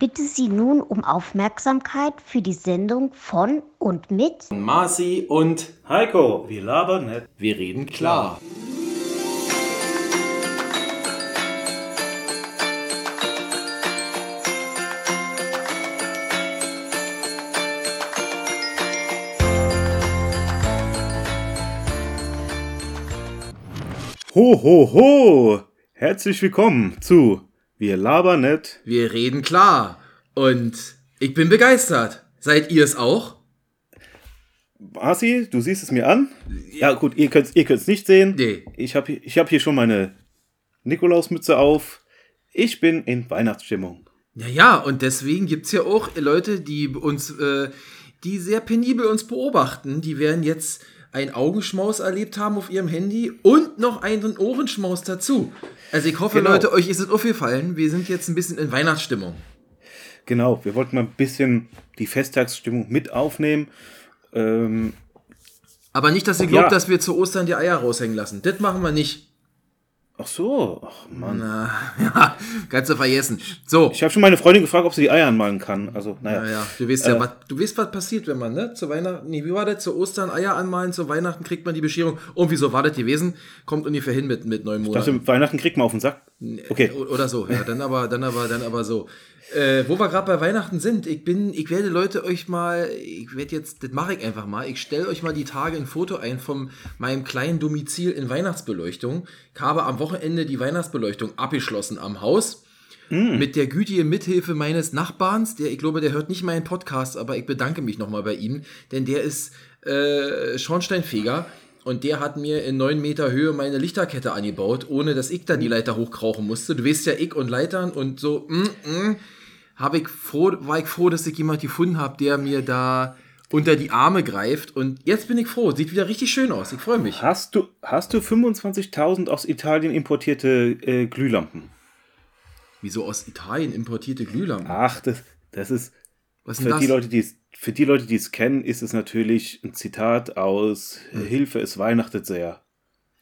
bitte Sie nun um Aufmerksamkeit für die Sendung von und mit Marci und Heiko, wir labern nicht. wir reden klar. Ho, ho, ho! Herzlich willkommen zu Wir labern nicht. Wir reden klar. Und ich bin begeistert. Seid ihr es auch? Marci, du siehst es mir an. Ja, gut, ihr könnt es ihr könnt's nicht sehen. Nee. Ich habe ich hab hier schon meine Nikolausmütze auf. Ich bin in Weihnachtsstimmung. Ja, ja, und deswegen gibt's ja auch Leute, die uns, äh, die sehr penibel uns beobachten. Die werden jetzt einen Augenschmaus erlebt haben auf ihrem Handy und noch einen Ohrenschmaus dazu. Also ich hoffe, Genau. Leute, euch ist es aufgefallen. Wir sind jetzt ein bisschen in Weihnachtsstimmung. Genau, wir wollten mal ein bisschen die Festtagsstimmung mit aufnehmen. Ähm, Aber nicht, dass ihr glaubt, Ja. dass wir zu Ostern die Eier raushängen lassen. Das machen wir nicht. Ach so, ach Mann. Na, ja, kannst du vergessen. So. Ich habe schon meine Freundin gefragt, ob sie die Eier anmalen kann. Also, naja. Ja, ja, du weißt ja, was, du weißt, was passiert, wenn man, ne, zu Weihnachten, nee, wie war das, zu Ostern Eier anmalen, zu Weihnachten kriegt man die Bescherung. Und wieso war das gewesen? Kommt ungefähr hin mit, mit neun Ich Monaten. dachte, Weihnachten kriegt man auf den Sack. Okay. Oder so, ja, dann aber, dann aber, dann aber so. Äh, wo wir gerade bei Weihnachten sind, ich bin, ich werde Leute euch mal, ich werde jetzt, das mache ich einfach mal, ich stelle euch mal die Tage ein Foto ein von meinem kleinen Domizil in Weihnachtsbeleuchtung. Ich habe am Wochenende die Weihnachtsbeleuchtung abgeschlossen am Haus. Mit der gütigen Mithilfe meines Nachbarns, der, ich glaube, der hört nicht meinen Podcast, aber ich bedanke mich nochmal bei ihm, denn der ist äh, Schornsteinfeger und der hat mir in 9 Meter Höhe meine Lichterkette angebaut, ohne dass ich da die Leiter hochkrauchen musste. Du weißt ja, ich und Leitern und so, mm, mm, hab ich froh, war ich froh, dass ich jemand gefunden habe, der mir da unter die Arme greift. Und jetzt bin ich froh. Sieht wieder richtig schön aus. Ich freue mich. Hast du, hast du 25.000 aus Italien importierte äh, Glühlampen? Wieso aus Italien importierte Glühlampen? Ach, das, das ist Was für die das? Leute, die es für die Leute, die es kennen, ist es natürlich ein Zitat aus Hilfe, es weihnachtet sehr.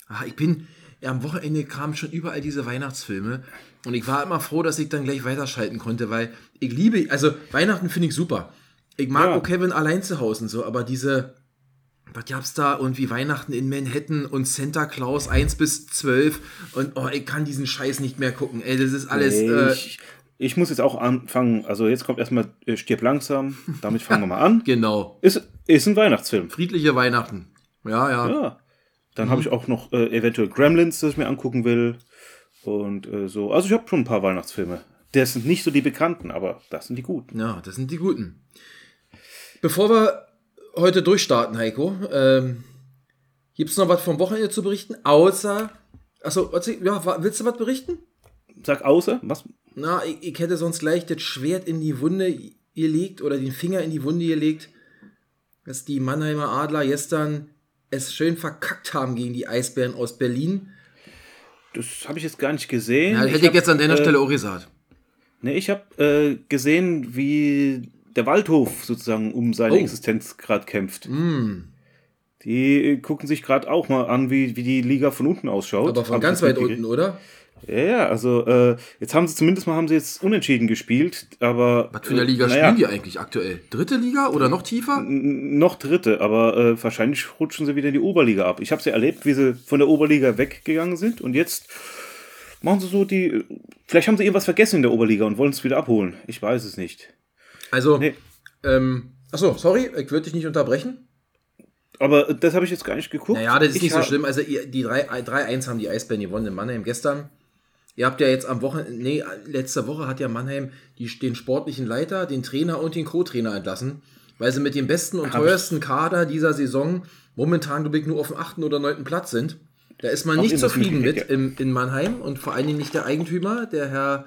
Ah, ich bin, ja, am Wochenende kamen schon überall diese Weihnachtsfilme und ich war immer froh, dass ich dann gleich weiterschalten konnte, weil ich liebe, also Weihnachten finde ich super. Ich mag Ja. auch Kevin allein zu Hause und so, aber diese, was gab's da irgendwie Weihnachten in Manhattan und Santa Claus 1 bis 12 und oh, ich kann diesen Scheiß nicht mehr gucken. Ey, das ist alles, äh, ich, ich muss jetzt auch anfangen, also jetzt kommt erstmal äh, Stirb langsam, damit fangen wir mal an. genau. Ist, ist ein Weihnachtsfilm. Friedliche Weihnachten. Ja, ja. Ja. Dann Mhm. habe ich auch noch äh, eventuell Gremlins, das ich mir angucken will. Und äh, so. Also ich habe schon ein paar Weihnachtsfilme. Das sind nicht so die bekannten, aber das sind die guten. Ja, das sind die guten. Bevor wir heute durchstarten, Heiko, ähm, gibt es noch was vom Wochenende zu berichten? Außer, achso, ja, willst du was berichten? Sag außer, was? Na, ich, ich hätte sonst gleich das Schwert in die Wunde gelegt oder den Finger in die Wunde gelegt, dass die Mannheimer Adler gestern es schön verkackt haben gegen die Eisbären aus Berlin. Das habe ich jetzt gar nicht gesehen. Ja, hätte ich hab, jetzt an deiner äh, Stelle auch gesagt. Ne, ich habe äh, gesehen, wie der Waldhof sozusagen um seine Oh. Existenz gerade kämpft. Mm, Die gucken sich gerade auch mal an, wie, wie die Liga von unten ausschaut. aber von Hab ich ganz weit unten, oder? Ja, ja, also äh, jetzt haben sie zumindest mal haben sie jetzt unentschieden gespielt, aber Was für eine äh, Liga naja, spielen die eigentlich aktuell? Dritte Liga oder noch tiefer? Noch dritte, aber äh, wahrscheinlich rutschen sie wieder in die Oberliga ab. Ich habe sie erlebt, wie sie von der Oberliga weggegangen sind und jetzt machen sie so die. Vielleicht haben sie irgendwas vergessen in der Oberliga und wollen es wieder abholen. Ich weiß es nicht. Also, Nee. ähm, achso, sorry, ich würde dich nicht unterbrechen. Aber äh, das habe ich jetzt gar nicht geguckt. Naja, das ist Ich nicht so schlimm. Also, die 3 3-1 haben die Eisbären gewonnen in Mannheim gestern. Ihr habt ja jetzt am Wochenende, nee, letzte Woche hat ja Mannheim die, den sportlichen Leiter, den Trainer und den Co-Trainer entlassen, weil sie mit dem besten und Hab teuersten Kader dieser Saison momentan, glaube ich, nur auf dem achten oder neunten Platz sind. Da ist man Auch nicht zufrieden mit mitgekriegt, im, in Mannheim und vor allen Dingen nicht der Eigentümer, der Herr,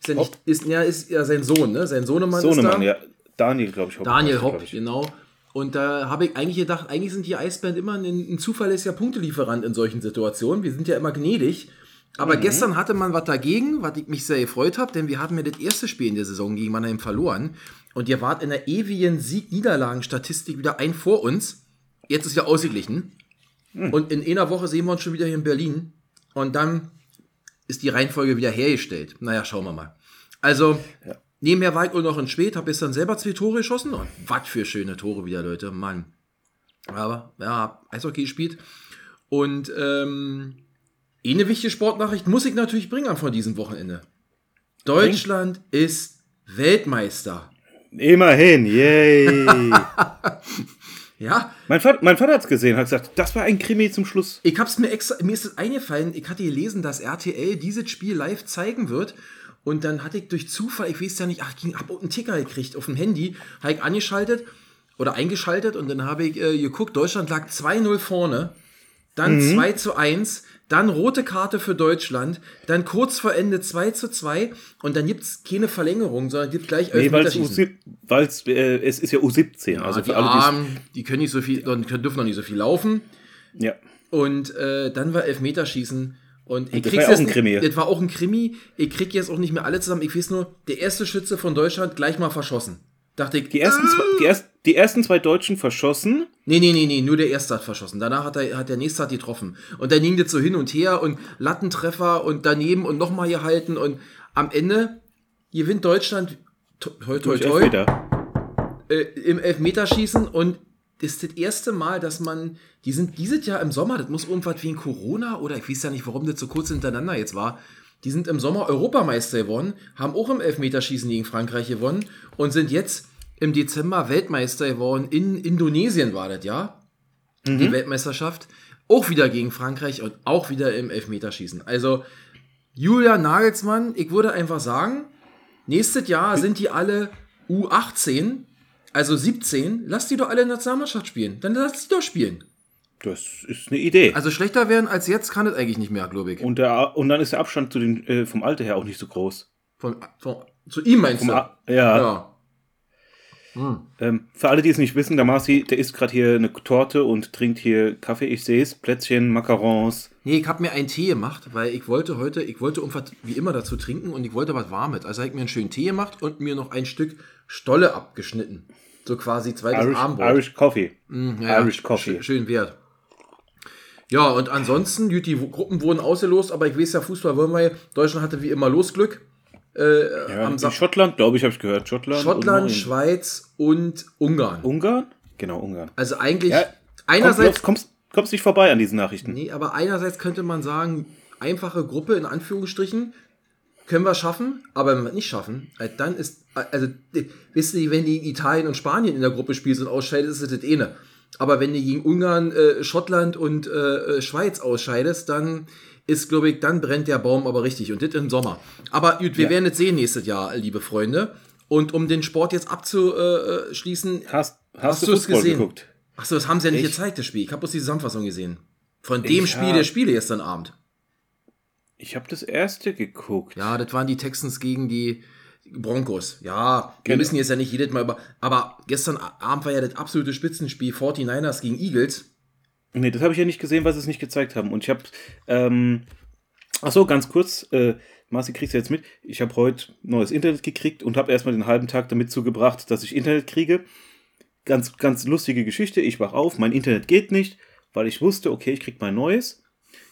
ist ja, nicht, ist, ja, ist ja sein Sohn, ne? Sein Sohnemann ist da. Sohnemann, ja. Daniel, glaube ich. Hopp, Daniel Hopp, ich. genau. Und da habe ich eigentlich gedacht, eigentlich sind die Eisbären immer ein, ein zuverlässiger Punktelieferant in solchen Situationen. Wir sind ja immer gnädig. Aber gestern hatte man was dagegen, was ich mich sehr gefreut habe, denn wir hatten ja das erste Spiel in der Saison gegen Mannheim verloren. Und ihr wart in der ewigen Sieg-Niederlagen-Statistik wieder ein vor uns. Jetzt ist ja ausgeglichen. Und in einer Woche sehen wir uns schon wieder hier in Berlin. Und dann ist die Reihenfolge wieder hergestellt. Naja, schauen wir mal. Also, Nebenher war ich auch noch in Spät, habe dann selber zwei Tore geschossen. Und was für schöne Tore wieder, Leute, Mann. Aber, ja, Eishockey gespielt. Und, ähm, eine wichtige Sportnachricht muss ich natürlich bringen von diesem Wochenende. Deutschland ist Weltmeister. Immerhin, yay. Ja, mein Vater, mein Vater hat es gesehen, hat gesagt, das war ein Krimi zum Schluss. Ich hab's mir extra, mir ist es eingefallen, ich hatte gelesen, dass RTL dieses Spiel live zeigen wird. Und dann hatte ich durch Zufall, ich weiß ja nicht, ach, ging ab und einen Ticker gekriegt auf dem Handy, habe ich angeschaltet oder eingeschaltet und dann habe ich äh, geguckt, Deutschland lag 2-0 vorne, dann 2 zu 1, dann rote Karte für Deutschland, dann kurz vor Ende 2 zu 2 und dann gibt's keine Verlängerung, sondern gibt gleich Nee, weil es, Elfmeterschießen. U7 weil's, äh, es ist ja U17. also Also die alle, Armen, die können nicht so viel, dürfen noch nicht so viel laufen. Ja. Und äh, dann war Elfmeterschießen. Und ich das krieg's war ja auch ein Krimi. Das war auch ein Krimi. Ich krieg jetzt auch nicht mehr alle zusammen. Ich weiß nur, der erste Schütze von Deutschland gleich mal verschossen. Dachte ich, Die ersten, zwei, die, erst, die ersten zwei Deutschen verschossen. nee, nee, nee, nee, nur der erste hat verschossen. Danach hat, er, hat der nächste hat getroffen. Und dann ging das so hin und her und Lattentreffer und daneben und nochmal gehalten. Und am Ende gewinnt Deutschland toi, toi, toi, toi, äh, im Elfmeterschießen und das ist das erste Mal, dass man, die sind dieses Jahr im Sommer, das muss irgendwas wegen Corona oder ich weiß ja nicht, warum das so kurz hintereinander jetzt war. Die sind im Sommer Europameister geworden, haben auch im Elfmeterschießen gegen Frankreich gewonnen und sind jetzt im Dezember Weltmeister geworden. In Indonesien war das, ja? Die Weltmeisterschaft. Auch wieder gegen Frankreich und auch wieder im Elfmeterschießen. Also, Julia Nagelsmann, ich würde einfach sagen, nächstes Jahr sind die alle U18, also 17. Lass die doch alle in der Nationalmannschaft spielen. Dann lass die doch spielen. Das ist eine Idee. Also schlechter werden als jetzt kann es eigentlich nicht mehr, glaube ich. und, der, und dann ist der Abstand zu den, äh, vom Alter her auch nicht so groß. Von, von, zu ihm meinst Vom du? A ja. ja. Ähm, für alle, die es nicht wissen, der Marci, der isst gerade hier eine Torte und trinkt hier Kaffee. Ich sehe es. Plätzchen, Macarons. Nee, ich habe mir einen Tee gemacht, weil ich wollte heute, ich wollte irgendwas wie immer dazu trinken und ich wollte was Warmes. Also habe ich mir einen schönen Tee gemacht und mir noch ein Stück Stolle abgeschnitten. So quasi zweites Irish, Abendbrot. Irish Coffee. Mhm, Ja, Irish Coffee. Schön wert. Ja, und ansonsten, gut, die Gruppen wurden ausgelost, aber ich weiß ja, Fußball wollen wir. Deutschland hatte wie immer Losglück. Äh, Ja, am Sa Schottland, glaube ich, habe ich gehört. Schottland. Schottland, Schweiz und Ungarn. Ungarn? Genau, Ungarn. Also eigentlich, Ja, einerseits, kommst, kommst, nicht vorbei an diesen Nachrichten. nee, aber einerseits könnte man sagen, einfache Gruppe in Anführungsstrichen, können wir schaffen, aber wenn wir es nicht schaffen, äh, dann ist, äh, also, äh, wisst ihr, wenn die Italien und Spanien in der Gruppe spielst und ausscheidest, ist das eh ne. Aber wenn du gegen Ungarn, äh, Schottland und äh, äh, Schweiz ausscheidest, dann ist, glaube ich, dann brennt der Baum aber richtig und das im Sommer. Aber gut, wir Ja. werden es sehen nächstes Jahr, liebe Freunde. Und um den Sport jetzt abzuschließen, Hast, hast, Hast du es gesehen? geguckt? Achso, das haben sie ja nicht Ich- gezeigt, das Spiel. Ich habe bloß die Zusammenfassung gesehen. Von dem Ich Spiel hab- der Spiele gestern Abend. Ich habe das erste geguckt. Ja, das waren die Texans gegen die Broncos. Ja, wir Genau. müssen jetzt ja nicht jedes Mal über. Aber gestern Abend war ja das absolute Spitzenspiel 49ers gegen Eagles. Nee, das habe ich ja nicht gesehen, weil sie es nicht gezeigt haben. Und ich habe, ähm, ach so, ganz kurz, äh, Marci, kriegst du jetzt mit? Ich habe heute neues Internet gekriegt und habe erstmal den halben Tag damit zugebracht, dass ich Internet kriege. Ganz, ganz lustige Geschichte. Ich wach auf, mein Internet geht nicht, weil ich wusste, okay, ich krieg mein neues.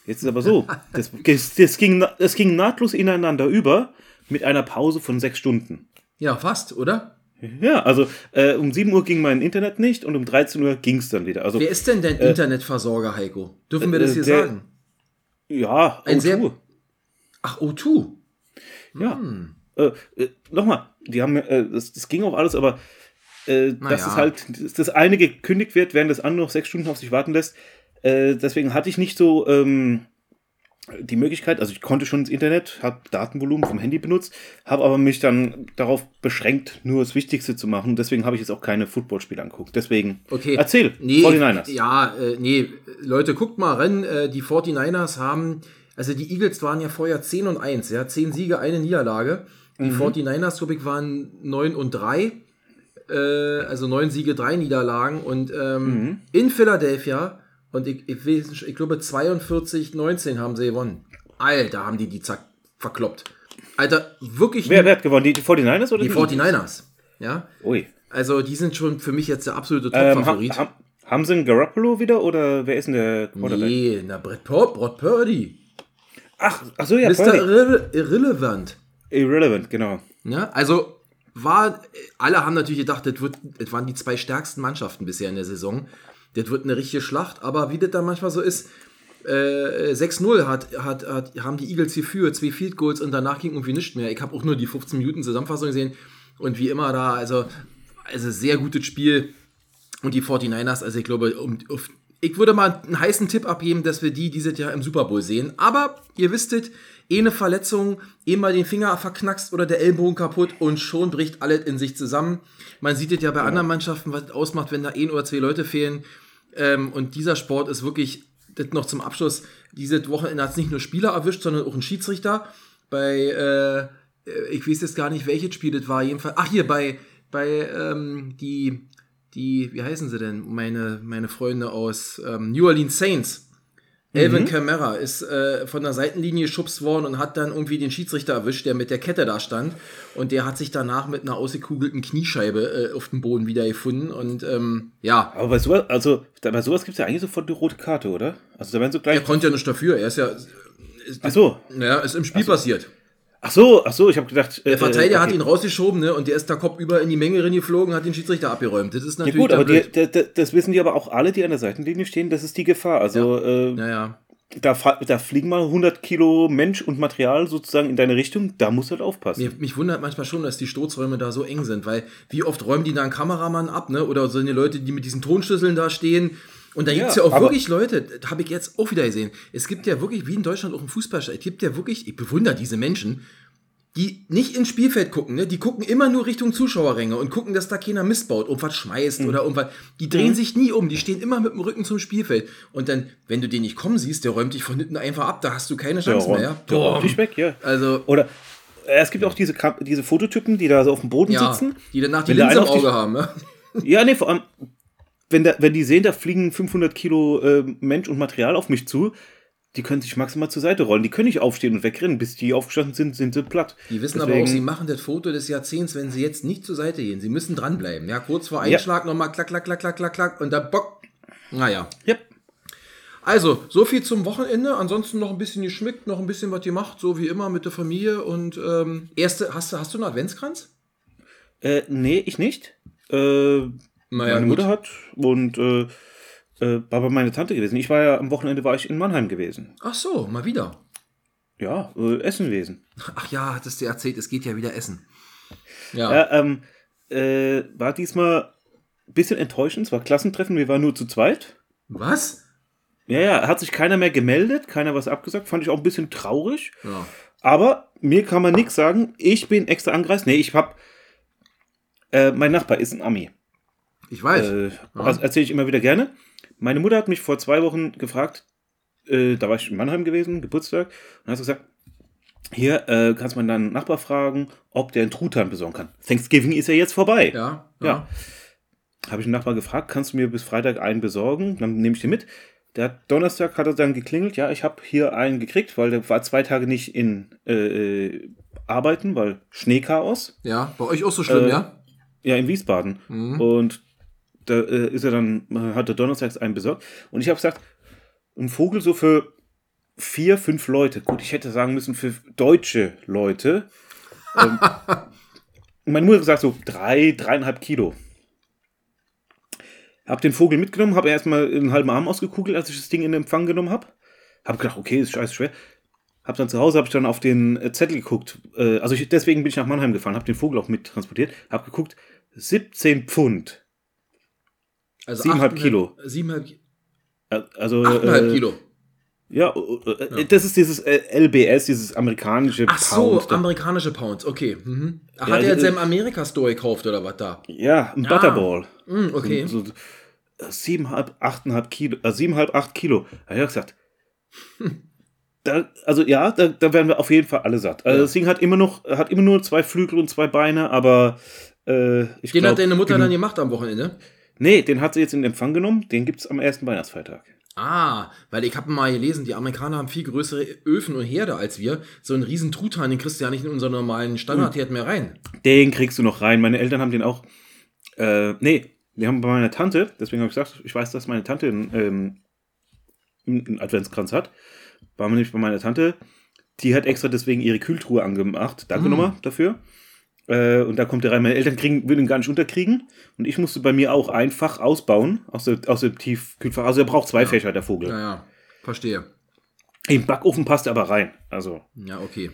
Jetzt ist aber so, das, das, ging, das ging nahtlos ineinander über mit einer Pause von sechs Stunden. Ja, fast, oder? Ja, also äh, um 7 Uhr ging mein Internet nicht und um 13 Uhr ging es dann wieder. Also Wer ist denn dein Internetversorger, Heiko? Dürfen wir das äh, hier der- sagen? ja, Ein O2. sehr- Ach, O2. Ja. Hm. Äh, äh, Nochmal, die haben, äh, das, das ging auch alles, aber äh, dass Naja. es halt, dass das eine gekündigt wird, während das andere noch sechs Stunden auf sich warten lässt. Äh, deswegen hatte ich nicht so ähm, die Möglichkeit, also ich konnte schon ins Internet, habe Datenvolumen vom Handy benutzt, habe aber mich dann darauf beschränkt, nur das Wichtigste zu machen. Deswegen habe ich jetzt auch keine Footballspiele angeguckt. Deswegen, Okay. erzähl, Nee, 49ers. Ja, äh, nee, Leute, guckt mal rein. Äh, die 49ers haben, also die Eagles waren ja vorher 10 und 1, ja, 10 Siege, eine Niederlage. Die 49ers, glaube ich, waren 9 und 3. Äh, also 9 Siege, 3 Niederlagen. Und ähm, in Philadelphia, und ich, ich, weiß ich glaube 42, 19 haben sie gewonnen. Alter, haben die die zack, verkloppt. Alter, wirklich Wer, wer hat gewonnen? Die, die 49ers oder die 49ers. Ja, Ui. also die sind schon für mich jetzt der absolute Ähm, ha, Top-Favorit. ha, haben sie einen Garoppolo wieder oder wer ist denn der Quarterback? Nee, na, Brett, Pur Brett Purdy. Ach, ach so, ja, Mr. Purdy. Irre Irrelevant. Irrelevant, genau. Ja, also war, alle haben natürlich gedacht, das, wird, das waren die zwei stärksten Mannschaften bisher in der Saison. Das wird eine richtige Schlacht, aber wie das dann manchmal so ist, äh, 6-0 hat, hat, hat, haben die Eagles geführt, zwei Field Goals und danach ging irgendwie nichts mehr. Ich habe auch nur die 15 Minuten Zusammenfassung gesehen und wie immer da, also, also sehr gutes Spiel. Und die 49ers, also ich glaube, um, auf, ich würde mal einen heißen Tipp abgeben, dass wir die dieses Jahr im Super Bowl sehen. Aber ihr wisstet, eh eine Verletzung, eh mal den Finger verknackst oder der Ellbogen kaputt und schon bricht alles in sich zusammen. Man sieht es ja bei ja. anderen Mannschaften, was es ausmacht, wenn da ein oder zwei Leute fehlen. Ähm, und dieser Sport ist wirklich, das noch zum Abschluss, diese Woche hat es nicht nur Spieler erwischt, sondern auch ein Schiedsrichter. Bei, äh, ich weiß jetzt gar nicht, welches Spiel das war, jedenfalls. Ach, hier, bei, bei ähm, die, die, wie heißen sie denn? Meine, meine Freunde aus ähm, New Orleans Saints. Elvin mhm. Kamara ist äh, von der Seitenlinie geschubst worden und hat dann irgendwie den Schiedsrichter erwischt, der mit der Kette da stand. Und der hat sich danach mit einer ausgekugelten Kniescheibe äh, auf dem Boden wiedergefunden. Und ähm, ja. Aber bei sowas, also, bei sowas gibt es ja eigentlich sofort die rote Karte, oder? Also da werden so gleich. Er konnte ja nicht dafür. Er ist ja. Ist, ach so. Ja, ist im Spiel so. passiert. Ach so, ach so, ich habe gedacht. Der Verteidiger äh, okay. hat ihn rausgeschoben, ne? Und der ist da Kopf über in die Menge reingeflogen, hat den Schiedsrichter abgeräumt. Das ist natürlich. Ja gut, aber die, die, das wissen die aber auch alle, die an der Seitenlinie stehen, das ist die Gefahr. Also, ja. Äh, ja, ja. Da, da, fliegen mal 100 Kilo Mensch und Material sozusagen in deine Richtung, da musst du halt aufpassen. Mir, mich wundert manchmal schon, dass die Stoßräume da so eng sind, weil wie oft räumen die da einen Kameramann ab, ne? Oder so eine Leute, die mit diesen Tonschlüsseln da stehen. Und da ja, gibt es ja auch wirklich Leute, das habe ich jetzt auch wieder gesehen. Es gibt ja wirklich, wie in Deutschland auch im Fußballstadion, es gibt ja wirklich, ich bewundere diese Menschen, die nicht ins Spielfeld gucken, ne? die gucken immer nur Richtung Zuschauerränge und gucken, dass da keiner Mist baut, irgendwas schmeißt mhm. oder irgendwas. Die drehen mhm. sich nie um, die stehen immer mit dem Rücken zum Spielfeld. Und dann, wenn du den nicht kommen siehst, der räumt dich von hinten einfach ab, da hast du keine Chance der mehr. Ja? Der räumt dich weg, ja. Also, oder äh, es gibt auch diese, diese Fototypen, die da so auf dem Boden ja, sitzen. Die danach die Linse im Auge haben. Ne? Ja, nee, vor allem, wenn, da, wenn die sehen, da fliegen 500 Kilo äh, Mensch und Material auf mich zu, die können sich maximal zur Seite rollen. Die können nicht aufstehen und wegrennen. Bis die aufgestanden sind, sind sie platt. Die wissen Deswegen, aber auch, sie machen das Foto des Jahrzehnts, wenn sie jetzt nicht zur Seite gehen. Sie müssen dranbleiben. Ja, kurz vor Einschlag ja. nochmal klack, klack, klack, klack, klack, klack und dann bock. Naja. Yep. Also, so viel zum Wochenende. Ansonsten noch ein bisschen geschmückt, noch ein bisschen was gemacht, so wie immer mit der Familie. Und ähm, erste, hast du, hast du einen Adventskranz? Äh, nee, ich nicht. Äh, naja, meine gut. Mutter hat und äh, äh, war bei meiner Tante gewesen. Ich war ja am Wochenende war ich in Mannheim gewesen. Ach so, mal wieder. Ja, äh, Essen gewesen. Ach ja, hattest du erzählt, es geht ja wieder Essen. Ja. ja ähm, äh, war diesmal ein bisschen enttäuschend. Es war Klassentreffen, wir waren nur zu zweit. Was? Ja, ja, hat sich keiner mehr gemeldet, keiner was abgesagt. Fand ich auch ein bisschen traurig. Ja. Aber mir kann man nichts sagen. Ich bin extra angereist. Nee, ich hab. Äh, mein Nachbar ist ein Ami. Ich weiß. Äh, ja. Erzähle ich immer wieder gerne. Meine Mutter hat mich vor zwei Wochen gefragt, äh, da war ich in Mannheim gewesen, Geburtstag, und hat gesagt, hier äh, kannst du mal deinen Nachbar fragen, ob der einen Truthahn besorgen kann. Thanksgiving ist ja jetzt vorbei. Ja. Ja. ja. Habe ich den Nachbar gefragt, kannst du mir bis Freitag einen besorgen? Dann nehme ich den mit. Der hat, Donnerstag hat er dann geklingelt, ja, ich habe hier einen gekriegt, weil der war zwei Tage nicht in äh, äh Arbeiten, weil Schneechaos. Ja, bei euch auch so schlimm, äh, ja? Ja, in Wiesbaden. Mhm. Und da äh, ist er dann, hat er donnerstags einen besorgt. Und ich habe gesagt, ein Vogel so für vier, fünf Leute. Gut, ich hätte sagen müssen für deutsche Leute. ähm, meine Mutter gesagt so drei, dreieinhalb Kilo. Hab den Vogel mitgenommen, habe erstmal einen halben Arm ausgekugelt, als ich das Ding in Empfang genommen habe. Hab gedacht, okay, ist scheiße schwer. Hab dann zu Hause habe ich dann auf den äh, Zettel geguckt. Äh, also ich, deswegen bin ich nach Mannheim gefahren, habe den Vogel auch mit transportiert. Hab geguckt, 17 Pfund. Also 7,5 Kilo. 7,5 also, 8,5 äh, Kilo. Ja, äh, ja, das ist dieses äh, LBS, dieses amerikanische Ach so, Pound. amerikanische Pounds, okay. Mhm. Hat ja, er jetzt im Amerika-Store gekauft oder was da? Ja, ein ah. Butterball. Mhm, okay. So, so 7,5, 8,5 Kilo, äh, 7,5, 8 Kilo. Da habe ich gesagt, da, also ja, da, da werden wir auf jeden Fall alle satt. Also ja. das Ding hat immer noch, hat immer nur zwei Flügel und zwei Beine, aber äh, ich Den glaub, hat deine Mutter dann gemacht am Wochenende? Nee, den hat sie jetzt in Empfang genommen. Den gibt es am ersten Weihnachtsfeiertag. Ah, weil ich habe mal gelesen, die Amerikaner haben viel größere Öfen und Herde als wir. So einen riesen Truthahn, den kriegst du ja nicht in unseren normalen Standardherd mehr rein. Den kriegst du noch rein. Meine Eltern haben den auch. Äh, nee, wir haben bei meiner Tante, deswegen habe ich gesagt, ich weiß, dass meine Tante einen, ähm, einen Adventskranz hat. War nämlich bei meiner Tante. Die hat extra deswegen ihre Kühltruhe angemacht. Danke mm. nochmal dafür. Äh, und da kommt er rein. Meine Eltern kriegen, würden ihn gar nicht unterkriegen. Und ich musste bei mir auch ein Fach ausbauen aus, der, aus dem Tiefkühlfach. Also er braucht zwei Fächer, der Vogel. Naja, verstehe. Im Backofen passt er aber rein. Also Ja, okay.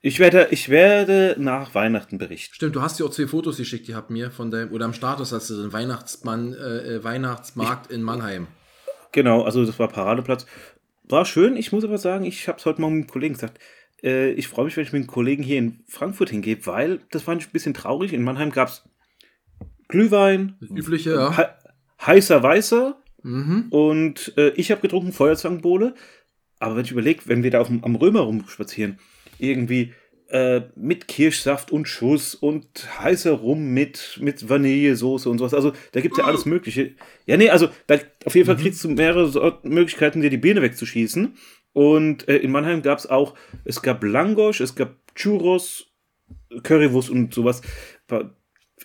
ich werde, ich werde nach Weihnachten berichten. Stimmt, du hast dir auch zwei Fotos geschickt, die habt mir von deinem, oder am Status hast du den Weihnachtsmann, äh, äh, Weihnachtsmarkt in Mannheim. Genau, also das war Paradeplatz. War schön. Ich muss aber sagen, ich habe es heute mal mit einem Kollegen gesagt. Äh, ich freue mich, wenn ich mit einem Kollegen hier in Frankfurt hingehe, weil das fand ich ein bisschen traurig. In Mannheim gab es Glühwein, übliche, ja. he heißer Weißer Mhm. und äh, ich habe getrunken Feuerzangenbowle. Aber wenn ich überlege, wenn wir da auf dem, am Römer rumspazieren, irgendwie äh, mit Kirschsaft und Schuss und heißer Rum mit, mit Vanillesoße und sowas. Also da gibt es ja alles Mögliche. Ja, nee, also da, auf jeden Fall kriegst du mehrere Möglichkeiten, dir die Birne wegzuschießen. Und äh, in Mannheim gab es auch, es gab Langosch, es gab Churros, Currywurst und sowas.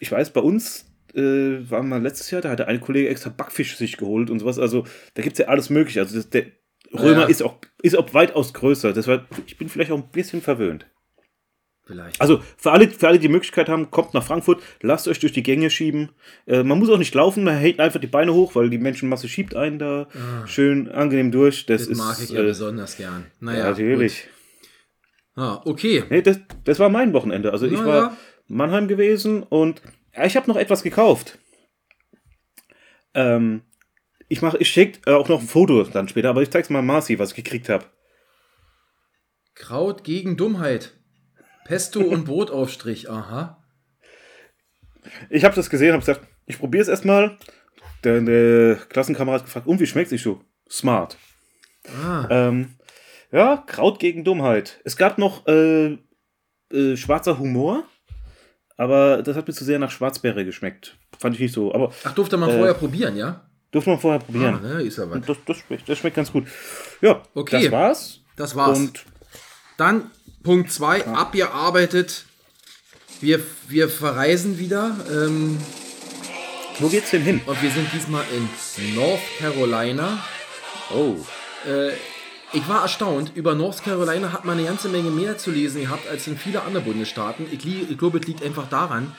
Ich weiß, bei uns äh, war mal letztes Jahr, da hatte ein Kollege extra Backfisch sich geholt und sowas. Also da gibt es ja alles Mögliche. Also das, der Römer Ja. ist, auch, ist auch weitaus größer. Deshalb, ich bin vielleicht auch ein bisschen verwöhnt. Vielleicht. Also für alle, für alle, die die Möglichkeit haben, kommt nach Frankfurt, lasst euch durch die Gänge schieben. Äh, man muss auch nicht laufen, man hält einfach die Beine hoch, weil die Menschenmasse schiebt einen da schön angenehm durch. Das, das ist mag ich ja äh, besonders gern. Naja, ja, natürlich. Gut. Ah, okay. Nee, das, das war mein Wochenende. Also ich Na war. Mannheim gewesen und ja, ich habe noch etwas gekauft. Ähm, ich mache, ich schicke äh, auch noch ein Foto dann später, aber ich zeig's mal Marci, was ich gekriegt habe. Kraut gegen Dummheit. Pesto und Brotaufstrich, aha. Ich habe das gesehen, habe gesagt, ich probiere es erstmal. Der, der Klassenkamerad hat gefragt, und wie schmeckt sich so? Smart. Ah, Ähm, ja, Kraut gegen Dummheit. Es gab noch äh, äh, schwarzer Humor, aber das hat mir zu sehr nach Schwarzbeere geschmeckt. Fand ich nicht so. Aber Ach, durfte man äh, vorher probieren, ja? durfte man vorher Ah, probieren. ne, ist ja was. Das, das, schmeckt, das schmeckt ganz gut. Ja, Okay. das war's. Das war's. Und Dann Punkt 2, abgearbeitet. Wir, wir verreisen wieder. Ähm, wo geht's denn hin? und wir sind diesmal in North Carolina. Oh. Äh, ich war erstaunt, über North Carolina hat man eine ganze Menge mehr zu lesen gehabt als in viele andere Bundesstaaten. Ich, ich glaube, es liegt einfach daran,